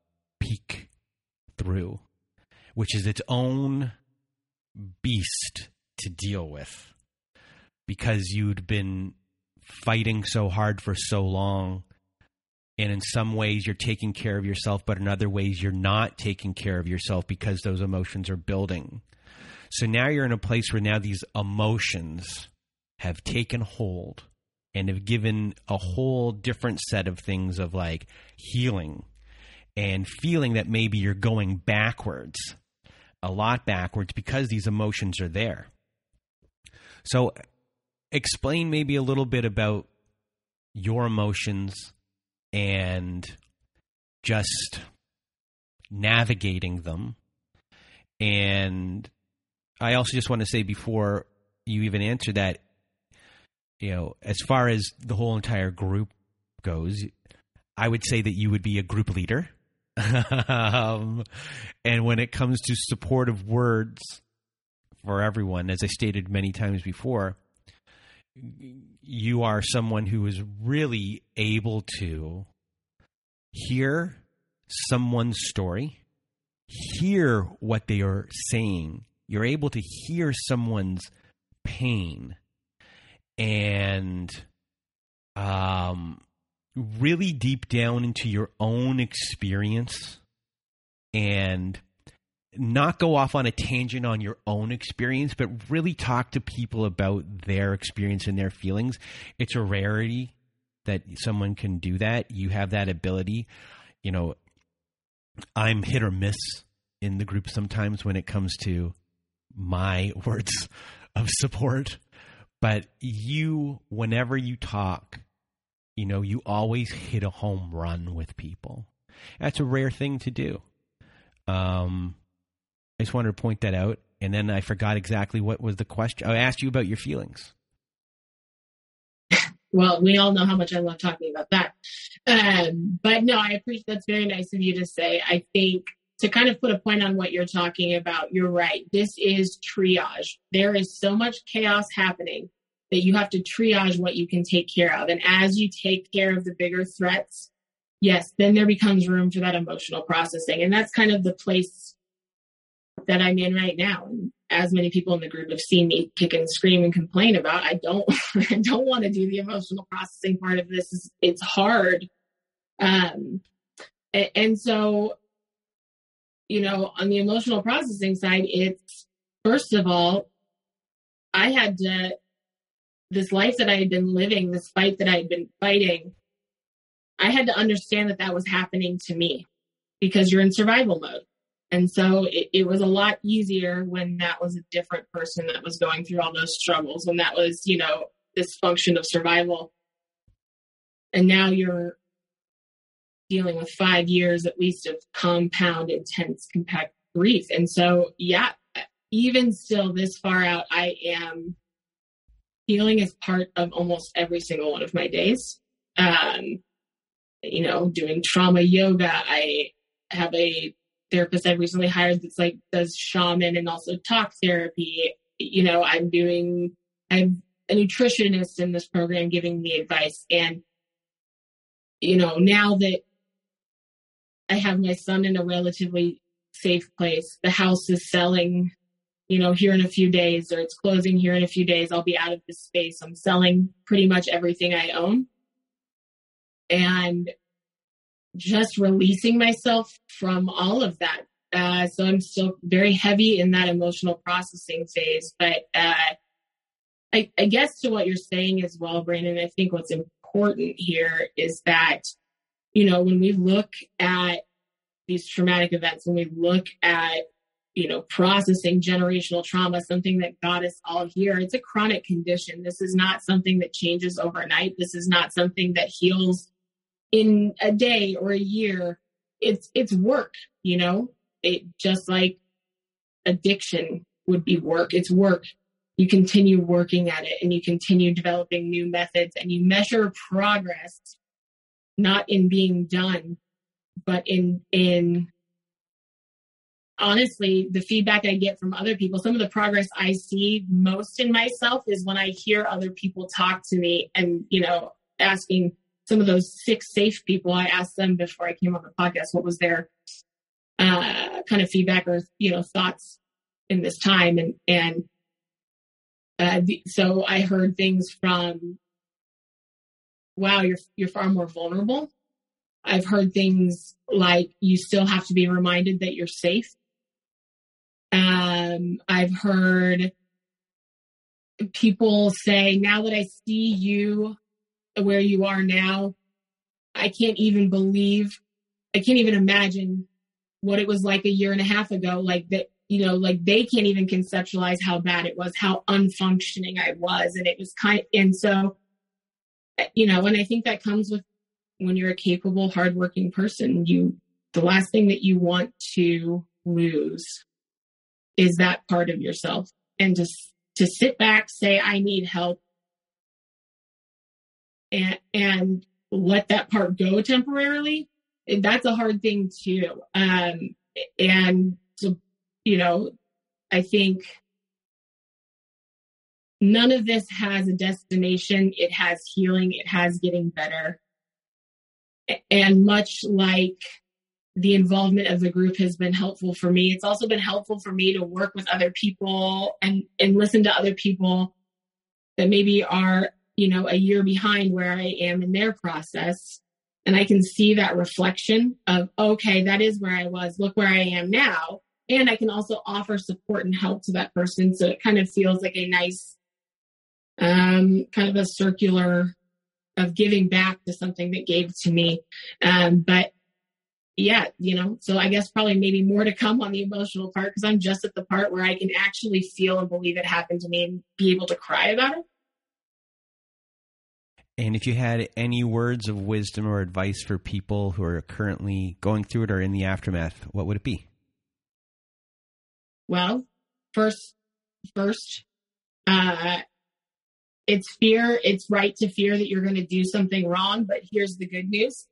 peek through, which is its own beast to deal with because you'd been fighting so hard for so long. And in some ways, you're taking care of yourself, but in other ways, you're not taking care of yourself because those emotions are building. So now you're in a place where now these emotions have taken hold and have given a whole different set of things of like healing and feeling that maybe you're going backwards, a lot backwards because these emotions are there. So, explain maybe a little bit about your emotions and just navigating them. And I also just want to say before you even answer that, you know, as far as the whole entire group goes, I would say that you would be a group leader. [laughs] um, and when it comes to supportive words for everyone, as I stated many times before, you are someone who is really able to hear someone's story, hear what they are saying. You're able to hear someone's pain and um, really deep down into your own experience and not go off on a tangent on your own experience, but really talk to people about their experience and their feelings. It's a rarity that someone can do that. You have that ability. You know, I'm hit or miss in the group sometimes when it comes to my [laughs] words of support. But you, whenever you talk, you know, you always hit a home run with people. That's a rare thing to do. Um, I just wanted to point that out. And then I forgot exactly what was the question. I asked you about your feelings. [laughs] Well, we all know how much I love talking about that. Um, but no, I appreciate that's very nice of you to say. I think to kind of put a point on what you're talking about, you're right. This is triage. There is so much chaos happening that you have to triage what you can take care of. And as you take care of the bigger threats, yes, then there becomes room for that emotional processing. And that's kind of the place that I'm in right now. And as many people in the group have seen me kick and scream and complain about, I don't, [laughs] I don't want to do the emotional processing part of this. It's hard. Um, and, and so, you know, on the emotional processing side, it's first of all, I had to this life that I had been living, this fight that I had been fighting, I had to understand that that was happening to me because you're in survival mode. And so it, it, was a lot easier when that was a different person that was going through all those struggles, when that was, you know, this function of survival. And now you're dealing with five years at least of compound, intense, compact grief. And so, yeah, even still this far out, I am healing is part of almost every single one of my days. Um, you know, doing trauma yoga. I have a therapist I've recently hired that's like does shaman and also talk therapy. You know, I'm doing, I'm a nutritionist in this program giving me advice. And, you know, now that I have my son in a relatively safe place, the house is selling you know, here in a few days or it's closing here in a few days, I'll be out of this space. I'm selling pretty much everything I own. And just releasing myself from all of that. Uh, so I'm still very heavy in that emotional processing phase. But uh, I, I guess to what you're saying as well, Brandon, I think what's important here is that, you know, when we look at these traumatic events, when we look at, you know, processing generational trauma, something that got us all here, it's a chronic condition. This is not something that changes overnight. This is not something that heals in a day or a year. It's, it's work, you know, it just like addiction would be work. It's work. You continue working at it and you continue developing new methods and you measure progress not in being done, but in, in honestly, the feedback I get from other people, some of the progress I see most in myself is when I hear other people talk to me and, you know, asking some of those six safe people, I asked them before I came on the podcast, what was their uh, kind of feedback or, you know, thoughts in this time. And, and, uh, the, so I heard things from, wow, you're, you're far more vulnerable. I've heard things like you still have to be reminded that you're safe. Um, I've heard people say, now that I see you where you are now, I can't even believe, I can't even imagine what it was like a year and a half ago. Like that, you know, like they can't even conceptualize how bad it was, how unfunctioning I was. And it was kind of, and so, uh, you know, and I think that comes with when you're a capable, hardworking person, you, the last thing that you want to lose is that part of yourself and just to sit back, say, I need help and, and let that part go temporarily. That's a hard thing too. Um, and so, you know, I think none of this has a destination. It has healing. It has getting better. And much like the involvement of the group has been helpful for me. It's also been helpful for me to work with other people and, and listen to other people that maybe are, you know, a year behind where I am in their process. And I can see that reflection of, okay, that is where I was. Look where I am now. And I can also offer support and help to that person. So it kind of feels like a nice, um, kind of a circular of giving back to something that gave to me. Um, but yeah, you know, so I guess probably maybe more to come on the emotional part because I'm just at the part where I can actually feel and believe it happened to me and be able to cry about it. And if you had any words of wisdom or advice for people who are currently going through it or in the aftermath, what would it be? Well, first, first, uh, it's fear. It's right to fear that you're going to do something wrong, but here's the good news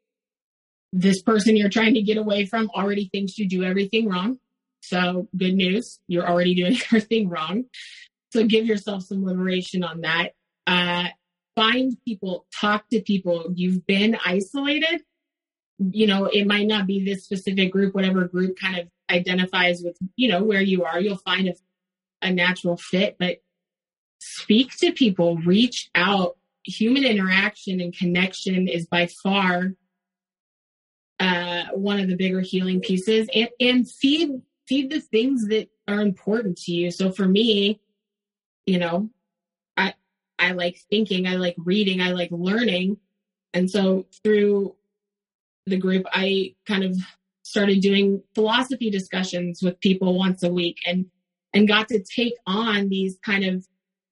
this person you're trying to get away from already thinks you do everything wrong. So good news, you're already doing [laughs] everything wrong. So give yourself some liberation on that. Uh, find people, talk to people. You've been isolated. You know, it might not be this specific group, whatever group kind of identifies with, you know, where you are. You'll find a, a natural fit, but speak to people, reach out. Human interaction and connection is by far uh, one of the bigger healing pieces and, and feed feed the things that are important to you so for me you know i like thinking i like reading i like learning and so through the group i kind of started doing philosophy discussions with people once a week and and got to take on these kind of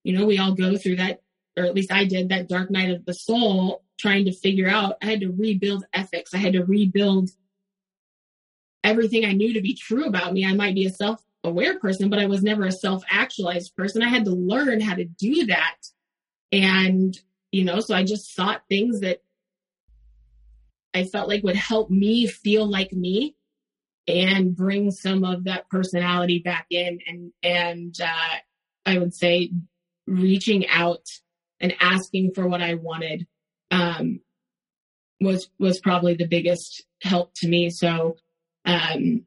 you know we all go through that or at least i did that dark night of the soul trying to figure out, I had to rebuild ethics. I had to rebuild everything I knew to be true about me. I might be a self aware person, but I was never a self actualized person. I had to learn how to do that. And, you know, so I just sought things that I felt like would help me feel like me and bring some of that personality back in and and uh, I would say reaching out and asking for what I wanted um, was was probably the biggest help to me. So, um,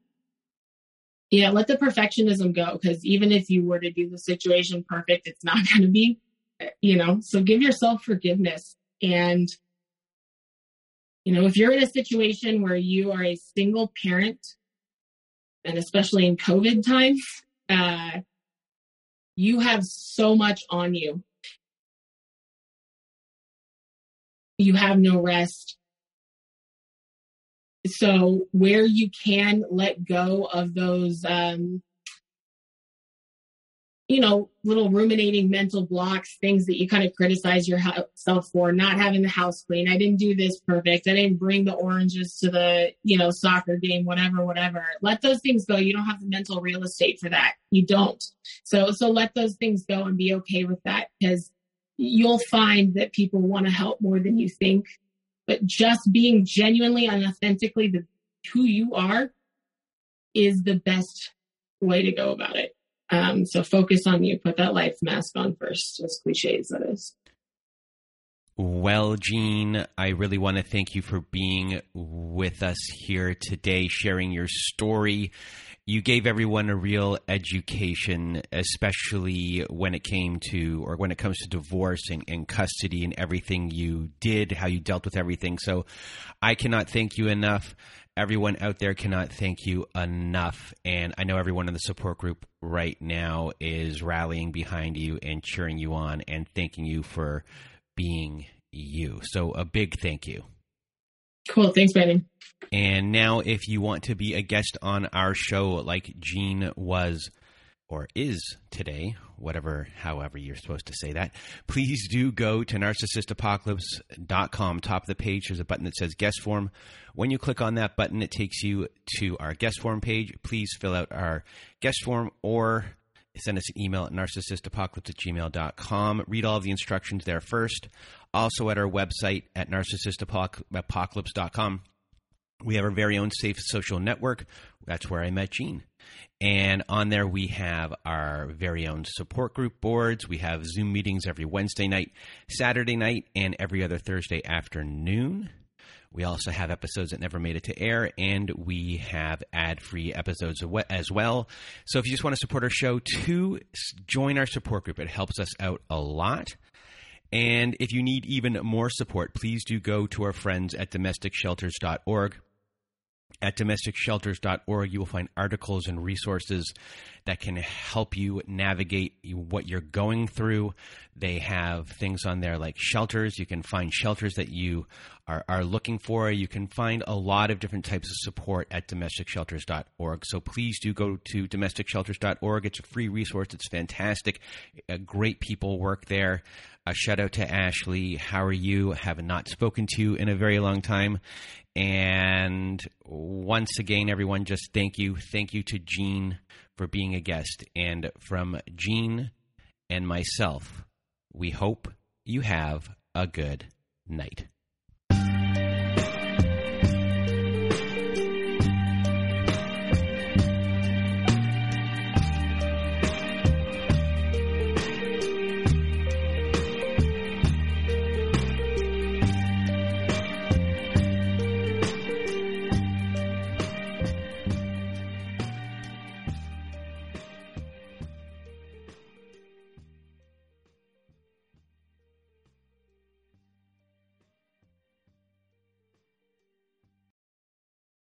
yeah, let the perfectionism go because even if you were to do the situation perfect, it's not [laughs] going to be, you know. So give yourself forgiveness and You know, if you're in a situation where you are a single parent, and especially in COVID times, uh, you have so much on you. You have no rest. So where you can let go of those um, you know, little ruminating mental blocks, things that you kind of criticize yourself for, not having the house clean. I didn't do this perfect. I didn't bring the oranges to the, you know, soccer game, whatever, whatever. Let those things go. You don't have the mental real estate for that. You don't. So, so let those things go and be okay with that because you'll find that people want to help more than you think. But just being genuinely and authentically the who you are is the best way to go about it. Um, so focus on you. Put that life mask on first, as cliche as that is. Well, Jean, I really want to thank you for being with us here today, sharing your story. You gave everyone a real education, especially when it came to, or when it comes to divorce and, and custody and everything you did, how you dealt with everything. So I cannot thank you enough everyone out there cannot thank you enough. And I know everyone in the support group right now is rallying behind you and cheering you on and thanking you for being you. So a big thank you. Cool. Thanks, Brandon. And now, if you want to be a guest on our show, like Jean was or is today, whatever, however you're supposed to say that, please do go to narcissistapocalypse.com. Top of the page, there's a button that says guest form. When you click on that button, it takes you to our guest form page. Please fill out our guest form or send us an email at narcissistapocalypse at gmail.com. Read all the instructions there first. Also at our website at narcissistapocalypse.com. We have our very own safe social network. That's where I met Jean. And on there, we have our very own support group boards. We have Zoom meetings every Wednesday night, Saturday night, and every other Thursday afternoon. We also have episodes that never made it to air, and we have ad free episodes as well. So if you just want to support our show, to join our support group. It helps us out a lot. And if you need even more support, please do go to our friends at domesticshelters.org. At domesticshelters.org, you will find articles and resources that can help you navigate what you're going through. They have things on there like shelters. You can find shelters that you are, are looking for. You can find a lot of different types of support at domesticshelters.org. So please do go to domesticshelters.org. It's a free resource. It's fantastic. Uh, great people work there. A shout out to Ashley. How are you? Have not spoken to you in a very long time. And once again, everyone, just thank you. Thank you to Jean for being a guest. And from Jean and myself, we hope you have a good night.